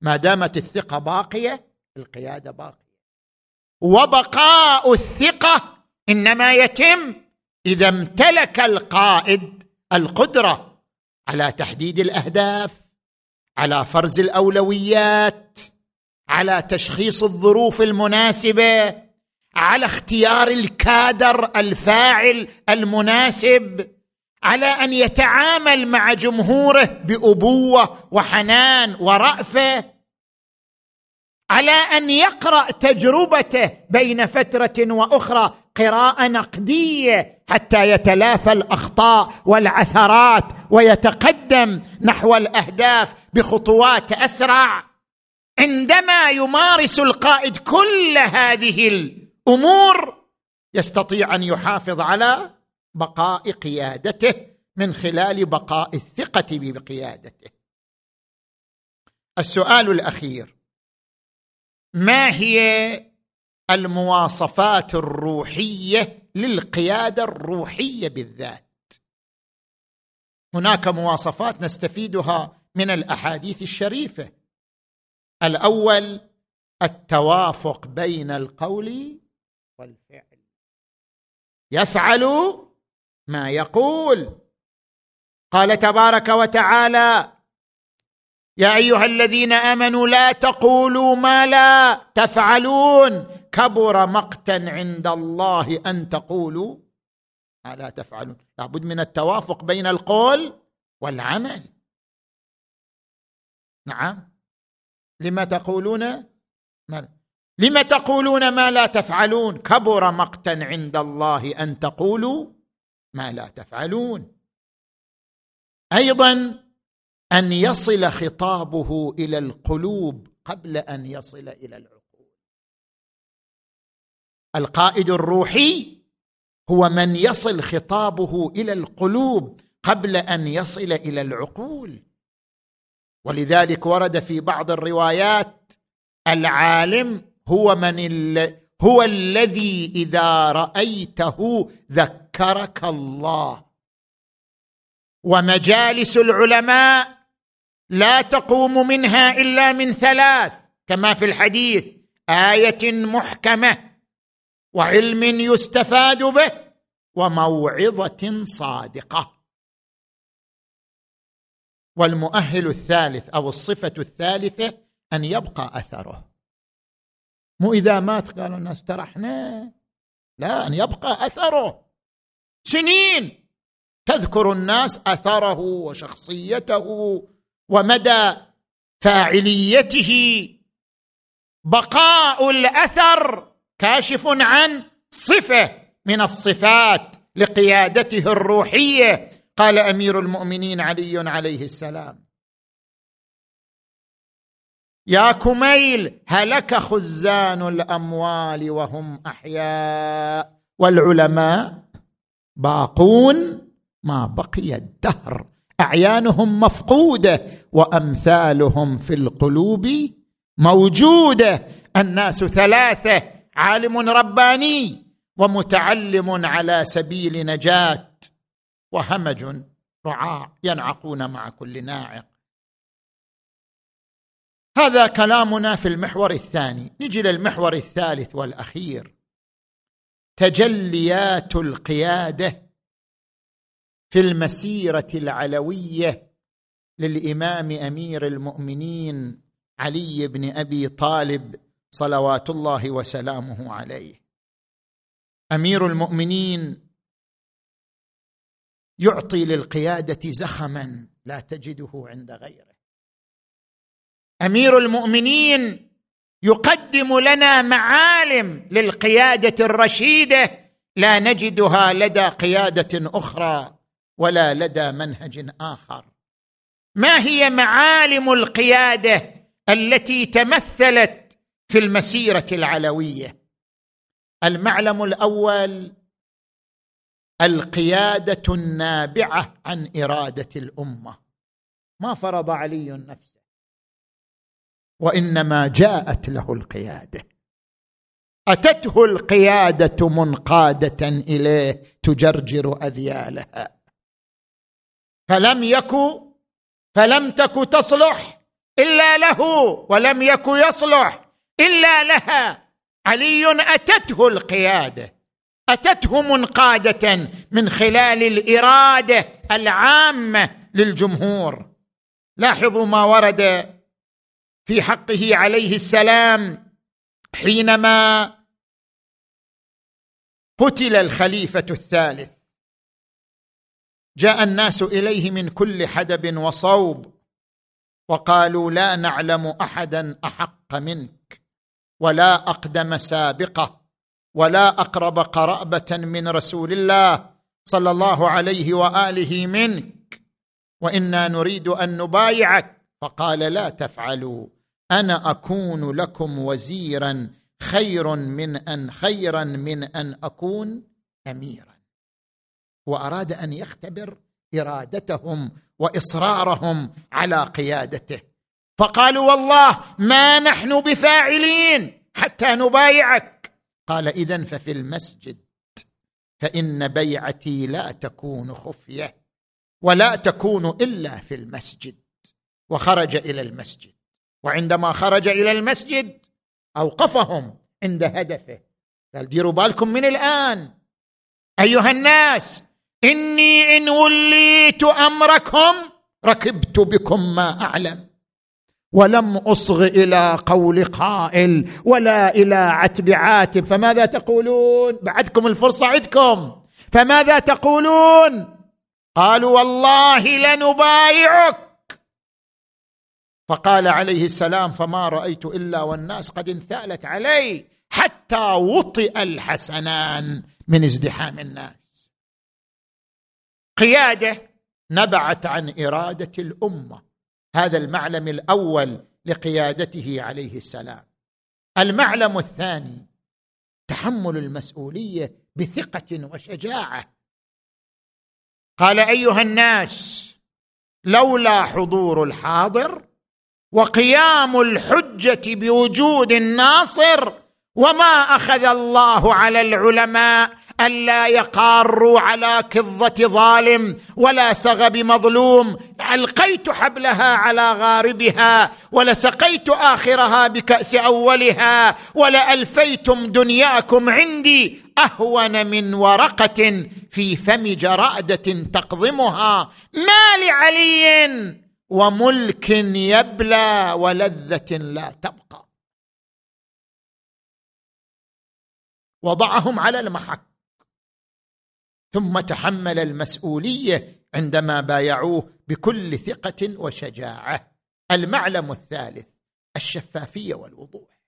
ما دامت الثقة باقية القيادة باقية. وبقاء الثقة إنما يتم إذا امتلك القائد القدرة على تحديد الأهداف على فرز الأولويات على تشخيص الظروف المناسبة على اختيار الكادر الفاعل المناسب. على أن يتعامل مع جمهوره بأبوة وحنان ورأفة. على أن يقرأ تجربته بين فترة وأخرى قراءة نقدية حتى يتلافى الأخطاء والعثرات ويتقدم نحو الأهداف بخطوات أسرع. عندما يمارس القائد كل هذه الأمور يستطيع أن يحافظ على بقاء قيادته من خلال بقاء الثقة بقيادته. السؤال الأخير. ما هي المواصفات الروحية للقيادة الروحية بالذات؟ هناك مواصفات نستفيدها من الأحاديث الشريفة. الأول التوافق بين القول والفعل. يفعل ما يقول. قال تبارك وتعالى يا أيها الذين آمنوا لا تقولوا ما لا تفعلون. كبر مقتا عند الله أن تقولوا ما لا تفعلون. لابد من التوافق بين القول والعمل. نعم. لما تقولون ما لم تقولون ما لا تفعلون؟ كبر مقتا عند الله أن تقولوا ما لا تفعلون. أيضا أن يصل خطابه إلى القلوب قبل أن يصل إلى العقول. القائد الروحي هو من يصل خطابه إلى القلوب قبل أن يصل إلى العقول. ولذلك ورد في بعض الروايات العالم هو من هو الذي إذا رأيته ذكرك الله. ومجالس العلماء لا تقوم منها إلا من ثلاث كما في الحديث آية محكمة وعلم يستفاد به وموعظة صادقة. والمؤهل الثالث أو الصفة الثالثة أن يبقى أثره. مو إذا مات قالوا الناس ترحنا لا أن يبقى أثره. سنين. تذكر الناس أثره وشخصيته ومدى فاعليته. بقاء الأثر كاشف عن صفة من الصفات لقيادته الروحية قال أمير المؤمنين علي عليه السلام. يا كميل هلك خزان الأموال وهم أحياء والعلماء باقون ما بقي الدهر. أعيانهم مفقودة وأمثالهم في القلوب موجودة. الناس ثلاثة عالم رباني ومتعلم على سبيل نجاة وهمج رعاع ينعقون مع كل ناعق. هذا كلامنا في المحور الثاني. نجي للمحور الثالث والأخير. تجليات القيادة في المسيرة العلوية للإمام أمير المؤمنين علي بن أبي طالب صلوات الله وسلامه عليه. أمير المؤمنين يعطي للقيادة زخما لا تجده عند غيره. أمير المؤمنين يقدم لنا معالم للقيادة الرشيدة. لا نجدها لدى قيادة أخرى ولا لدى منهج آخر. ما هي معالم القيادة التي تمثلت في المسيرة العلوية؟ المعلم الأول القيادة النابعة عن إرادة الأمة. ما فرض علي نفسه وإنما جاءت له القيادة. أتته القيادة منقادة إليه تجرجر أذيالها. فلم يك فلم تك تصلح إلا له ولم يك يصلح إلا لها. علي أتته القيادة. أتته منقادة من خلال الإرادة العامة للجمهور. لاحظوا ما ورد في حقه عليه السلام حينما قتل الخليفة الثالث. جاء الناس إليه من كل حدب وصوب وقالوا لا نعلم أحدا أحق منك ولا أقدم سابقة ولا أقرب قرابة من رسول الله صلى الله عليه وآله منك. وإنا نريد أن نبايعك. فقال لا تفعلوا. أنا أكون لكم وزيرا خير من أن خيرا من أن أكون اميرا. وأراد أن يختبر إرادتهم وإصرارهم على قيادته. فقالوا والله ما نحن بفاعلين حتى نبايعك. قال اذا ففي المسجد. فإن بيعتي لا تكون خفية ولا تكون إلا في المسجد. وخرج إلى المسجد. وعندما خرج إلى المسجد أوقفهم عند هدفه. قال ديروا بالكم من الآن. أيها الناس إني إن وليت أمركم ركبت بكم ما أعلم. ولم أصغ إلى قول قائل ولا إلى عتب عاتب. فماذا تقولون؟ بعدكم الفرصة عندكم فماذا تقولون؟ قالوا والله لنبايعك. فقال عليه السلام فما رأيت إلا والناس قد انثالت علي حتى وطئ الحسنان من ازدحام الناس. قيادة نبعت عن إرادة الأمة. هذا المعلم الأول لقيادته عليه السلام. المعلم الثاني تحمل المسؤولية بثقة وشجاعة. قال أيها الناس لولا حضور الحاضر وقيام الحجة بوجود الناصر وما أخذ الله على العلماء الا يقاروا على كظة ظالم ولا سغب مظلوم. ألقيت حبلها على غاربها ولسقيت آخرها بكأس أولها ولألفيتم دنياكم عندي أهون من ورقة في فم جرادة تقضمها. ما لعلي وملك يبلى ولذة لا تبقى. وضعهم على المحك. ثم تحمل المسؤولية عندما بايعوه بكل ثقة وشجاعة. المعلم الثالث الشفافية والوضوح.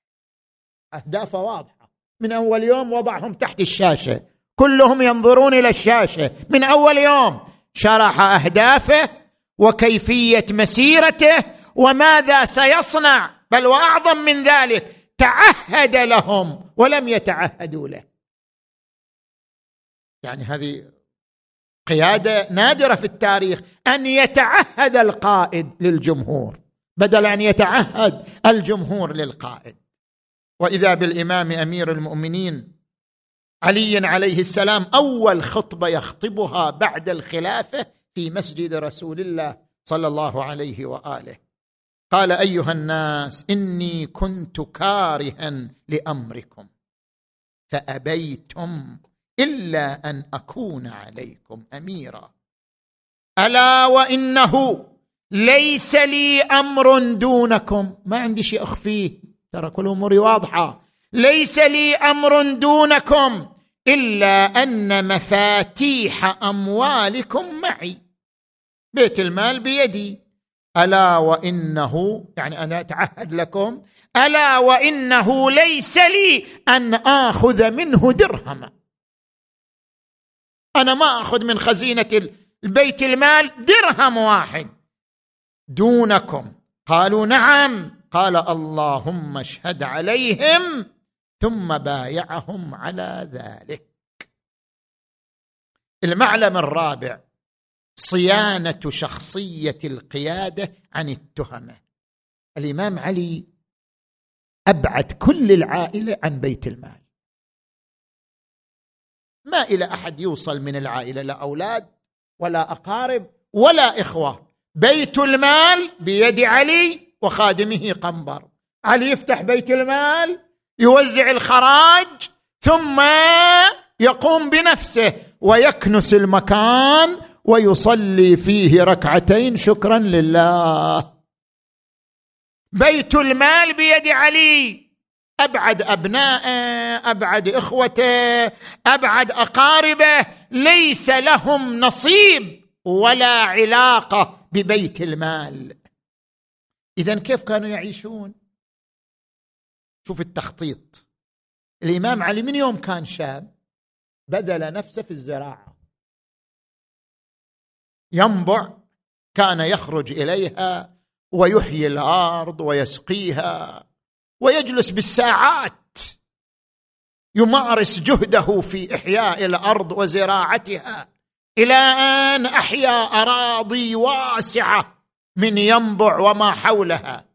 اهدافه واضحة. من أول يوم وضعهم تحت الشاشة. كلهم ينظرون إلى الشاشة. من أول يوم شرح أهدافه وكيفية مسيرته وماذا سيصنع بل وأعظم من ذلك تعهد لهم ولم يتعهدوا له. يعني هذه قيادة نادرة في التاريخ أن يتعهد القائد للجمهور بدل أن يتعهد الجمهور للقائد. وإذا بالإمام أمير المؤمنين علي عليه السلام أول خطبة يخطبها بعد الخلافة في مسجد رسول الله صلى الله عليه وآله. قال أيها الناس إني كنت كارها لأمركم فأبيتم إلا أن أكون عليكم اميرا. ألا وإنه ليس لي أمر دونكم. ما عندي شيء أخفيه ترى كل أموري واضحة. ليس لي أمر دونكم إلا أن مفاتيح أموالكم معي. بيت المال بيدي. ألا وإنه يعني أنا أتعهد لكم ألا وإنه ليس لي أن آخذ منه درهما أنا ما أخذ من خزينة البيت المال درهم واحد. دونكم. قالوا نعم. قال اللهم اشهد عليهم ثم بايعهم على ذلك. المعلم الرابع. صيانة شخصية القيادة عن التهمة. الإمام علي أبعد كل العائلة عن بيت المال. ما إلى أحد يوصل من العائلة لا أولاد ولا أقارب ولا إخوة. بيت المال بيد علي وخادمه قنبر. علي يفتح بيت المال يوزع الخراج ثم يقوم بنفسه ويكنس المكان ويصلي فيه ركعتين شكرا لله. بيت المال بيد علي. أبعد أبنائه أبعد إخوته أبعد أقاربه. ليس لهم نصيب ولا علاقة ببيت المال. اذا كيف كانوا يعيشون؟ شوف التخطيط. الإمام علي من يوم كان شاب بذل نفسه في الزراعة. ينبع كان يخرج إليها ويحيي الأرض ويسقيها ويجلس بالساعات يمارس جهده في إحياء الأرض وزراعتها. إلى أن أحيا أراضي واسعة من ينبع وما حولها.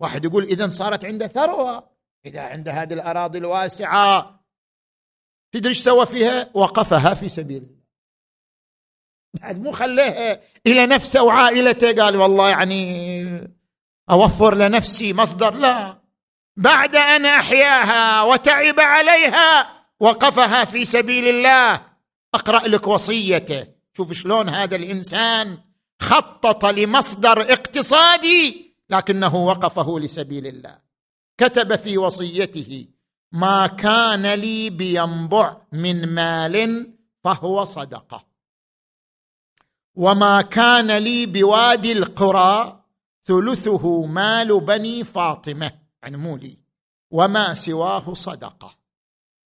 واحد يقول اذا صارت عنده ثروة. إذا عنده هذه الأراضي الواسعة تدري إيش سوى فيها؟ وقفها في سبيل بعد مو خليها إلى نفسه وعائلته. قال والله يعني أوفر لنفسي مصدر. لا بعد أن أحياها وتعب عليها وقفها في سبيل الله أقرأ لك وصيته. شوف شلون هذا الإنسان خطط لمصدر اقتصادي لكنه وقفه لسبيل الله. كتب في وصيته ما كان لي بينبع من مال فهو صدقة. وما كان لي بوادي القرى ثلثه مال بني فاطمه يعني مو لي. وما سواه صدقه.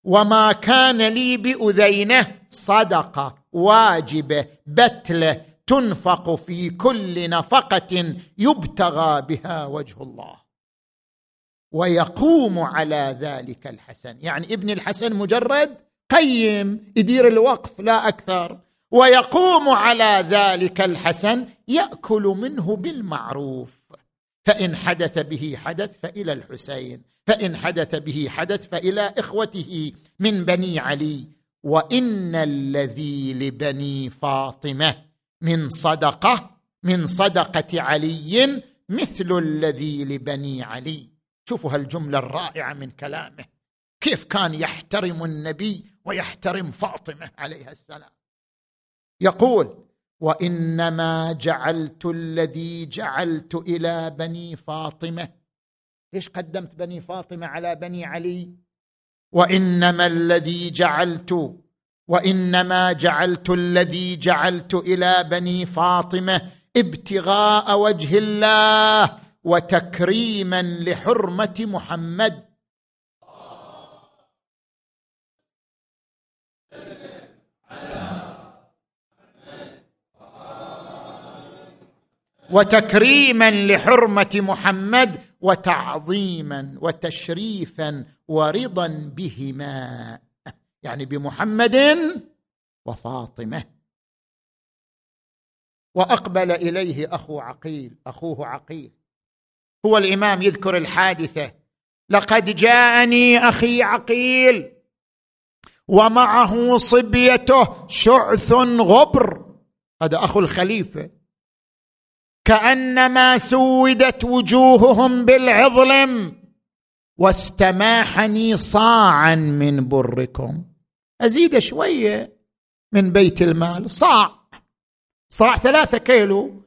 وما كان لي باذينه صدقه. واجبه بتله تنفق في كل نفقه يبتغى بها وجه الله. ويقوم على ذلك الحسن. يعني ابن الحسن مجرد قيم يدير الوقف لا أكثر. ويقوم على ذلك الحسن يأكل منه بالمعروف. فإن حدث به حدث فإلى الحسين فإن حدث به حدث فإلى إخوته من بني علي. وإن الذي لبني فاطمة من صدقة من صدقة علي مثل الذي لبني علي. شوفوا هالجملة الرائعة من كلامه. كيف كان يحترم النبي ويحترم فاطمة عليها السلام. يقول وإنما جعلت الذي جعلت إلى بني فاطمة. ليش قدمت بني فاطمة على بني علي؟ وإنما الذي جعلت وإنما جعلت الذي جعلت إلى بني فاطمة ابتغاء وجه الله وتكريما لحرمة محمد. وتكريما لحرمة محمد وتعظيما وتشريفا ورضا بهما. يعني بمحمد وفاطمة. وأقبل إليه أخو عقيل أخوه عقيل. هو الإمام يذكر الحادثة. لقد جاءني أخي عقيل ومعه صبيته شعث غبر. هذا أخو الخليفة. كأنما سودت وجوههم بالعظلم واستماحني صاعا من بركم. أزيد شوية من بيت المال. صاع. صاع ثلاثة كيلو.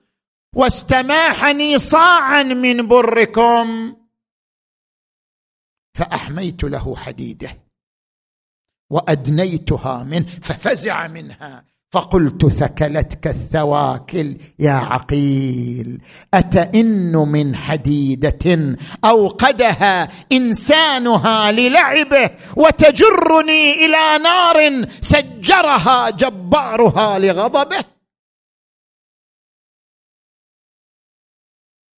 واستماحني صاعا من بركم. فأحميت له حديده. وأدنيتها منه. ففزع منها. فقلت ثكلتك الثواكل يا عقيل. أتئن من حديدة أوقدها إنسانها للعبه وتجرني إلى نار سجرها جبارها لغضبه.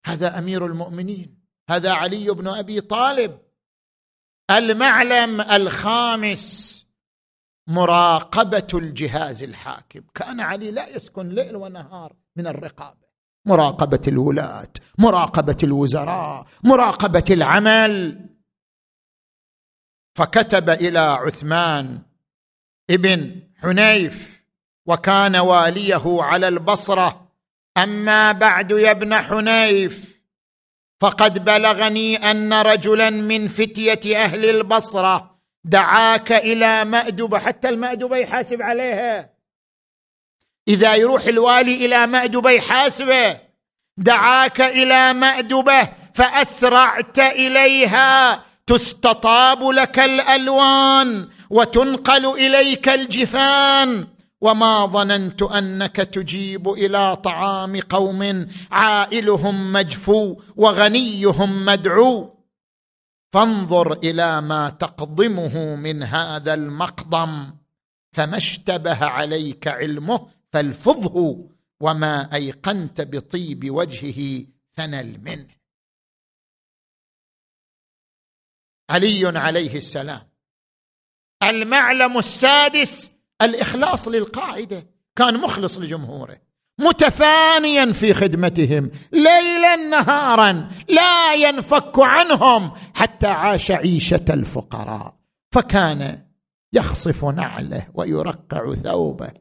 هذا أمير المؤمنين هذا علي بن أبي طالب. المعلم الخامس. مراقبة الجهاز الحاكم. كان علي لا يسكن ليل ونهار من الرقابة. مراقبة الولاة مراقبة الوزراء مراقبة العمل. فكتب إلى عثمان ابن حنيف وكان واليه على البصرة أما بعد يا ابن حنيف فقد بلغني أن رجلا من فتية أهل البصرة دعاك إلى مأدبة حتى المأدبة يحاسب عليها. إذا يروح الوالي إلى مأدبة يحاسبه. دعاك إلى مأدبة فأسرعت إليها. تستطاب لك الألوان وتنقل إليك الجفان. وما ظننت أنك تجيب إلى طعام قوم عائلهم مجفو وغنيهم مدعو. فانظر إلى ما تقضمه من هذا المقضم فما اشتبه عليك علمه فالفظه وما أيقنت بطيب وجهه فنل منه. علي عليه السلام. المعلم السادس الإخلاص للقاعدة كان مخلص لجمهوره. متفانيا في خدمتهم ليلا نهارا لا ينفك عنهم حتى عاش عيشة الفقراء. فكان يخصف نعله ويرقع ثوبه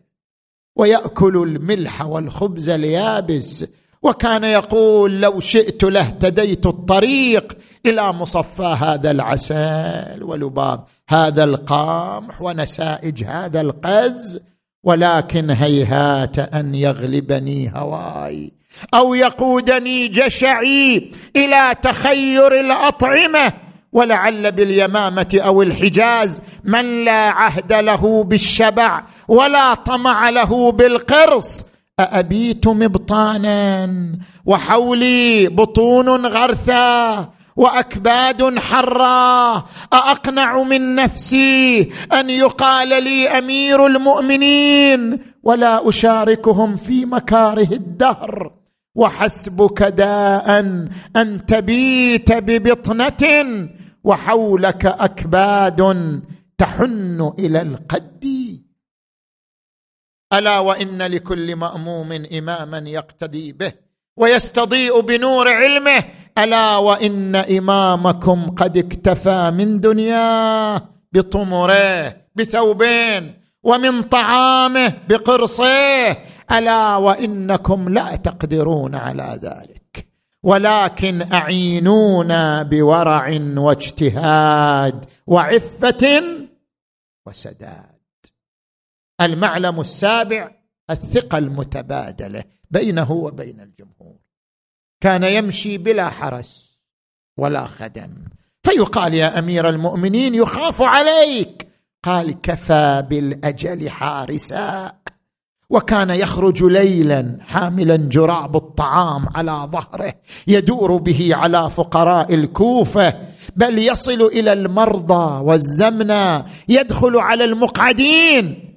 ويأكل الملح والخبز اليابس. وكان يقول لو شئت لاهتديت الطريق إلى مصفى هذا العسل ولباب هذا القمح ونسائج هذا القز. ولكن هيهات أن يغلبني هواي أو يقودني جشعي إلى تخير الأطعمة ولعل باليمامة أو الحجاز من لا عهد له بالشبع ولا طمع له بالقرص أأبيت مبطانا وحولي بطون غرثا وأكباد حرا أأقنع من نفسي أن يقال لي أمير المؤمنين ولا أشاركهم في مكاره الدهر. وحسبك داء أن تبيت ببطنة وحولك أكباد تحن إلى القد. ألا وإن لكل مأموم اماما يقتدي به ويستضيء بنور علمه ألا وإن إمامكم قد اكتفى من دنياه بطمره بثوبين ومن طعامه بقرصيه ألا وإنكم لا تقدرون على ذلك ولكن أعينونا بورع واجتهاد وعفة وسداد. المعلم السابع الثقة المتبادلة بينه وبين الجمهور. كان يمشي بلا حرس ولا خدم. فيقال يا أمير المؤمنين يخاف عليك. قال كفى بالأجل حارسا. وكان يخرج ليلا حاملا جراب الطعام على ظهره يدور به على فقراء الكوفة بل يصل إلى المرضى والزمنى يدخل على المقعدين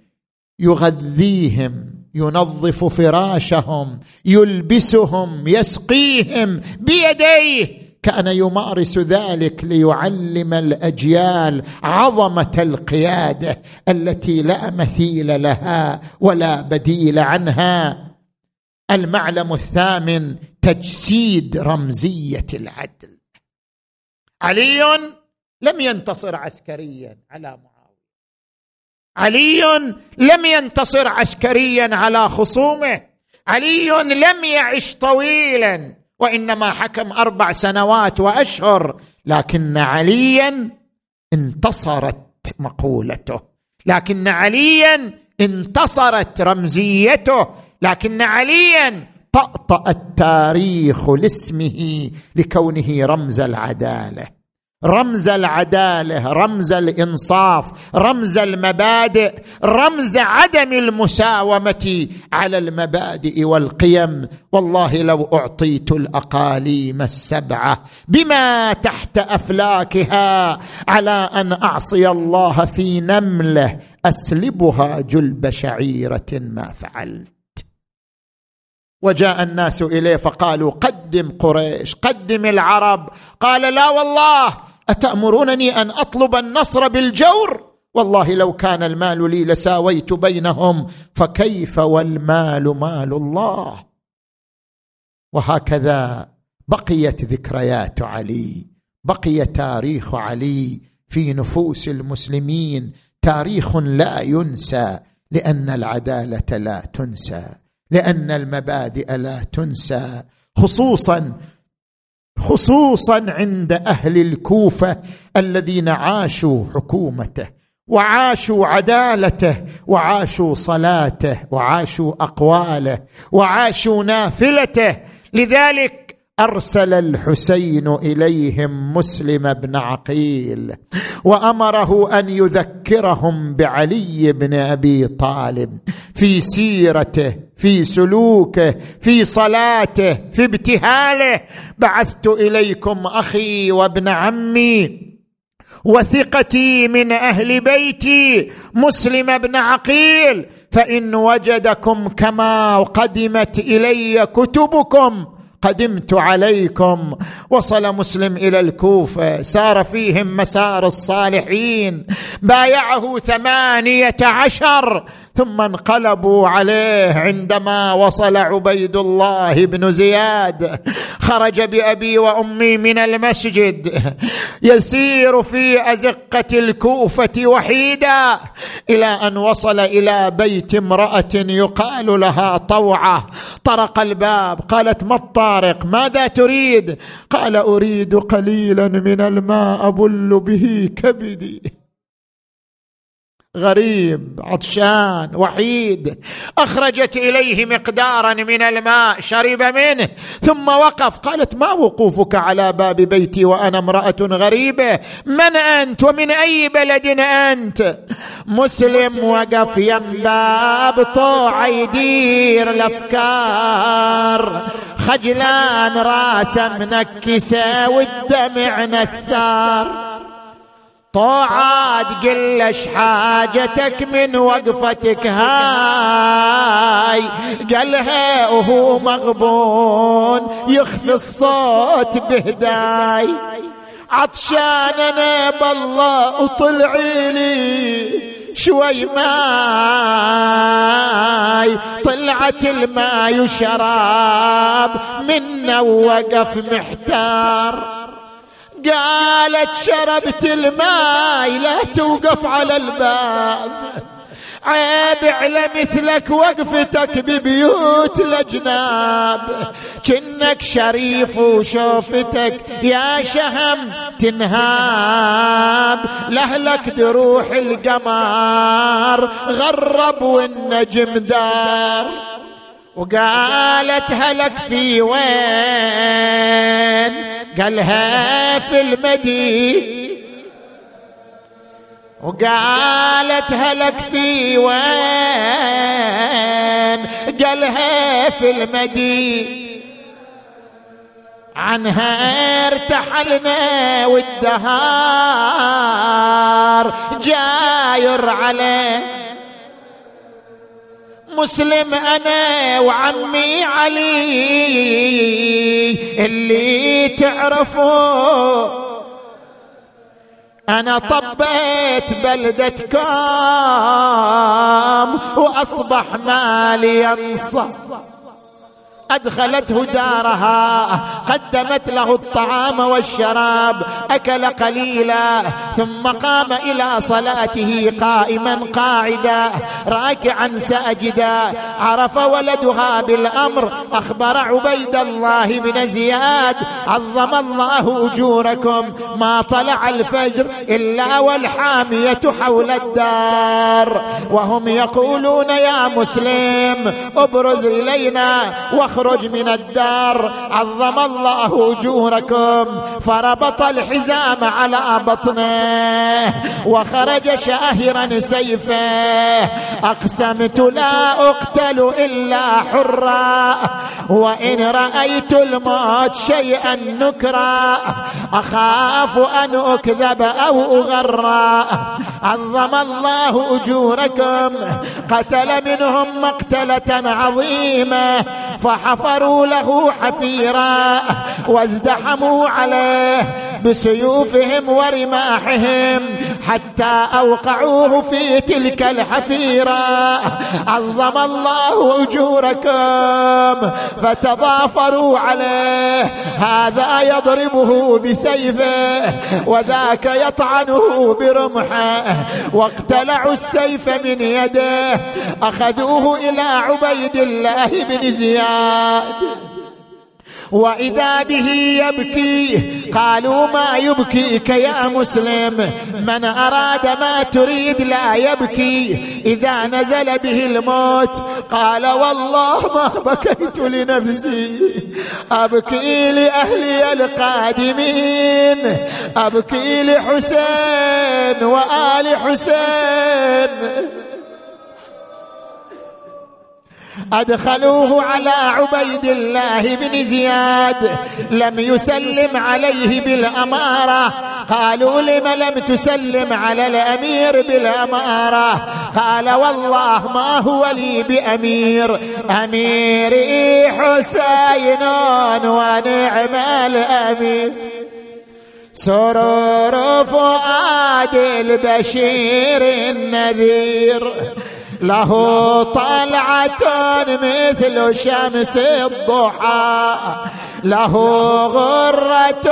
يغذيهم ينظف فراشهم يلبسهم يسقيهم بيديه. كان يمارس ذلك ليعلم الأجيال عظمة القيادة التي لا مثيل لها ولا بديل عنها. المعلم الثامن تجسيد رمزية العدل. علي لم ينتصر عسكريا على معاويه علي لم ينتصر عسكريا على خصومه. علي لم يعش طويلا وإنما حكم أربع سنوات وأشهر لكن عليا انتصرت مقولته. لكن عليا انتصرت رمزيته. لكن عليا طأطأ التاريخ لاسمه لكونه رمز العدالة. رمز العدالة رمز الإنصاف رمز المبادئ رمز عدم المساومة على المبادئ والقيم. والله لو أعطيت الأقاليم السبعة بما تحت أفلاكها على أن أعصي الله في نمله أسلبها جلب شعيرة ما فعلت. وجاء الناس إليه فقالوا قدم قريش قدم العرب. قال لا والله أتأمرونني أن أطلب النصر بالجور؟ والله لو كان المال لي لساويت بينهم فكيف والمال مال الله؟ وهكذا بقيت ذكريات علي بقي تاريخ علي في نفوس المسلمين. تاريخ لا ينسى لأن العدالة لا تنسى. لأن المبادئ لا تنسى خصوصا خصوصا عند أهل الكوفة الذين عاشوا حكومته وعاشوا عدالته وعاشوا صلاته وعاشوا أقواله وعاشوا نافلته. لذلك أرسل الحسين إليهم مسلم بن عقيل وأمره أن يذكرهم بعلي بن أبي طالب في سيرته في سلوكه في صلاته في ابتهاله. بعثت إليكم أخي وابن عمي وثقتي من أهل بيتي مسلم بن عقيل فإن وجدكم كما قدمت إلي كتبكم قدمت عليكم وصل مسلم إلى الكوفة سار فيهم مسار الصالحين. بايعه ثمانية عشر ثم انقلبوا عليه عندما وصل عبيد الله بن زياد. خرج بأبي وأمي من المسجد. يسير في أزقة الكوفة وحيدا إلى أن وصل إلى بيت امرأة يقال لها طوعة. طرق الباب قالت ما الطارق؟ ماذا تريد؟ قال أريد قليلا من الماء أبل به كبدي. غريب عطشان وحيد. أخرجت إليه مقدارا من الماء شرب منه. ثم وقف. قالت ما وقوفك على باب بيتي وأنا امرأة غريبة؟ من أنت؟ ومن أي بلد أنت؟ مسلم وقف. يم باب طوع يدير الأفكار. خجلان راسه منكسة والدمع نثار. طاعات قلش حاجتك من وقفتك هاي. قالها وهو مغبون يخفي الصوت بهداي. عطشان أنا بالله وطلعي لي شوي ماي. طلعت الماي شراب منا ووقف محتار. قالت شربت الماي لا توقف على الباب. عيب على مثلك وقفتك ببيوت الأجناب. كنك شريف وشوفتك يا شهم تنهاب. لهلك دروح القمر غرب والنجم دار. وقالت هلك في وين؟ قالها في المدينة. وقالت هلك في وين؟ قالها في المدينة. عنها ارتحلنا والدهار جاير عليه. مسلم أنا وعمي علي اللي تعرفه. أنا طبيت بلدتكم وأصبح مالي ينصى أدخلته دارها قدمت له الطعام والشراب أكل قليلا ثم قام إلى صلاته قائما قاعدا راكعا ساجدا. عرف ولدها بالأمر أخبر عبيد الله بن زياد عظم الله أجوركم ما طلع الفجر إلا والحامية حول الدار. وهم يقولون يا مسلم ابرز إلينا واخرج يخرج من الدار. عظم الله أجوركم. فربط الحزام على بطنه. وخرج شاهرا سيفه. أقسمت لا أقتل إلا حرا. وإن رأيت الموت شيئا نكرا. أخاف أن أكذب أو أغرى. عظم الله أجوركم. قتل منهم مقتلة عظيمة. فحفروا له حفيرا وازدحموا عليه بسيوفهم ورماحهم حتى أوقعوه في تلك الحفيرة. عظم الله أجوركم فتضافروا عليه. هذا يضربه بسيفه وذاك يطعنه برمحه. واقتلعوا السيف من يده أخذوه إلى عبيد الله بن زياد. وإذا به يبكي قالوا ما يبكيك يا مسلم. من أراد ما تريد لا يبكي. إذا نزل به الموت قال والله ما بكيت لنفسي. أبكي لاهلي القادمين. أبكي لحسين وآل حسين. أدخلوه على عبيد الله بن زياد. لم يسلم عليه بالأمارة. قالوا لم لم تسلم على الأمير بالأمارة؟ قال والله ما هو لي بأمير. أميري حسين ونعم الأمير. سرور فؤاد البشير النذير. له طلعة مثل شمس الضحى. له غرة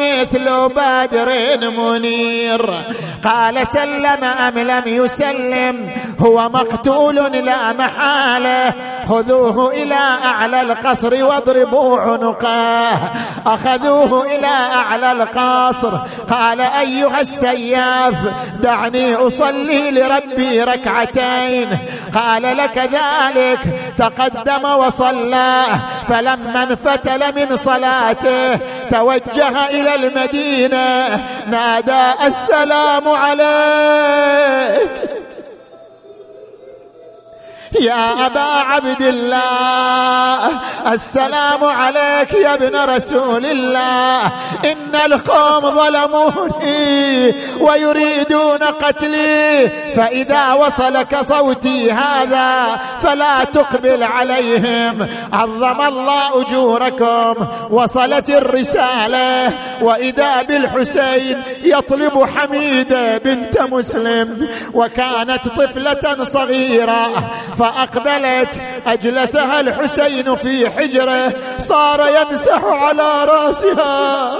مثل بدر منير. قال سلم أم لم يسلم؟ هو مقتول لا محالة. خذوه إلى أعلى القصر واضربوا عنقه أخذوه إلى أعلى القصر. قال أيها السياف دعني أصلي لربي ركعتين. قال لك ذلك تقدم وصلى. فلما انفتل من صلاته توجه إلى المدينة نادى السلام عليك. يا أبا عبد الله السلام عليك يا ابن رسول الله. إن القوم ظلموني ويريدون قتلي فإذا وصلك صوتي هذا فلا تقبل عليهم. عظم الله أجوركم وصلت الرسالة وإذا بالحسين يطلب حميده بنت مسلم وكانت طفلة صغيرة فأقبلت أجلسها الحسين في حجره؟ صار يمسح على رأسها.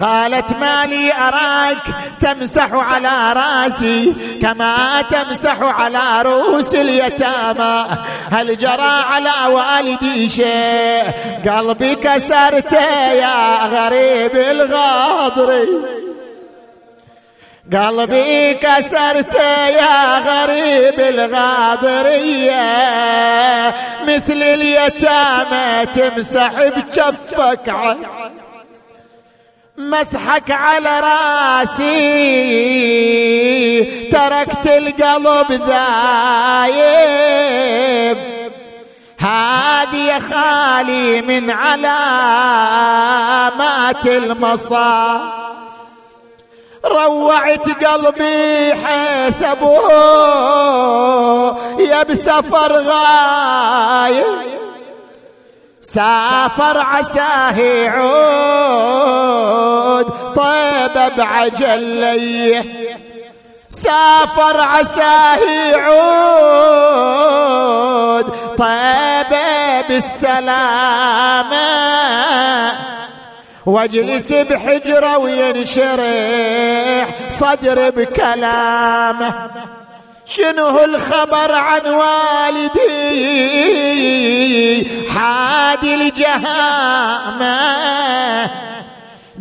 قالت ما لي أراك؟ تمسح على رأسي كما تمسح على رؤوس اليتامى. هل جرى على والدي شيء؟ قلبي كسرته يا غريب الغاضري. قلبي كسرت يا غريب الغاضرية مثل اليتامى تمسح بجفك مسحك على راسي. تركت القلب ذايب. هذه خالي من علامات المصاب روعت قلبي حيث ابوه يا بسفر غايب. سافر عساه يعود طيب بعجل ليه سافر عساه يعود طيب بالسلامة. واجلس بحجرة وينشرح صدر بكلامه شنو الخبر عن والدي؟ حادي الجهامه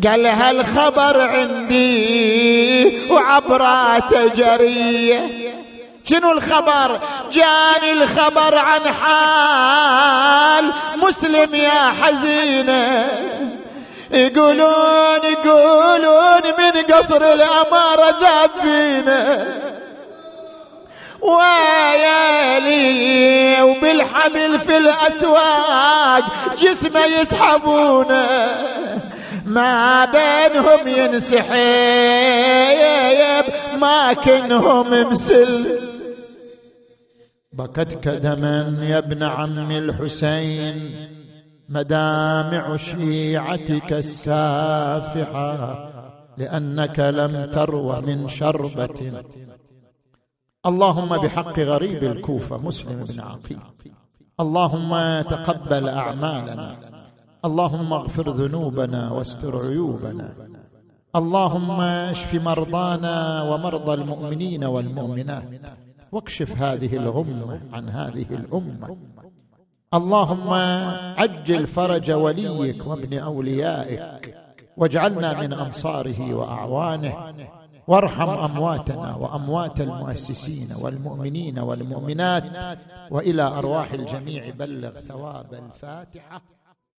قال هالخبر عندي وعبراته جريه شنو الخبر؟ جاني الخبر عن حال مسلم يا حزينة. يقولون يقولون من قصر الأمارة ذابينه. ويالي وبالحمل في الأسواق جسمه يسحبونه. ما بينهم ينسحب ما كنهم مسل. بكتك دما يا ابن عم الحسين. مدامع شيعتك السافحة لأنك لم تروى من شربة. اللهم بحق غريب الكوفة مسلم بن عقيل. اللهم تقبل أعمالنا. اللهم اغفر ذنوبنا واستر عيوبنا. اللهم اشف مرضانا ومرضى المؤمنين والمؤمنات. واكشف هذه الغمة عن هذه الأمة. اللهم عجل فرج وليك وابن أوليائك واجعلنا من أنصاره وأعوانه وارحم أمواتنا وأموات المؤسسين والمؤمنين والمؤمنات وإلى أرواح الجميع بلغ ثواب الفاتحة.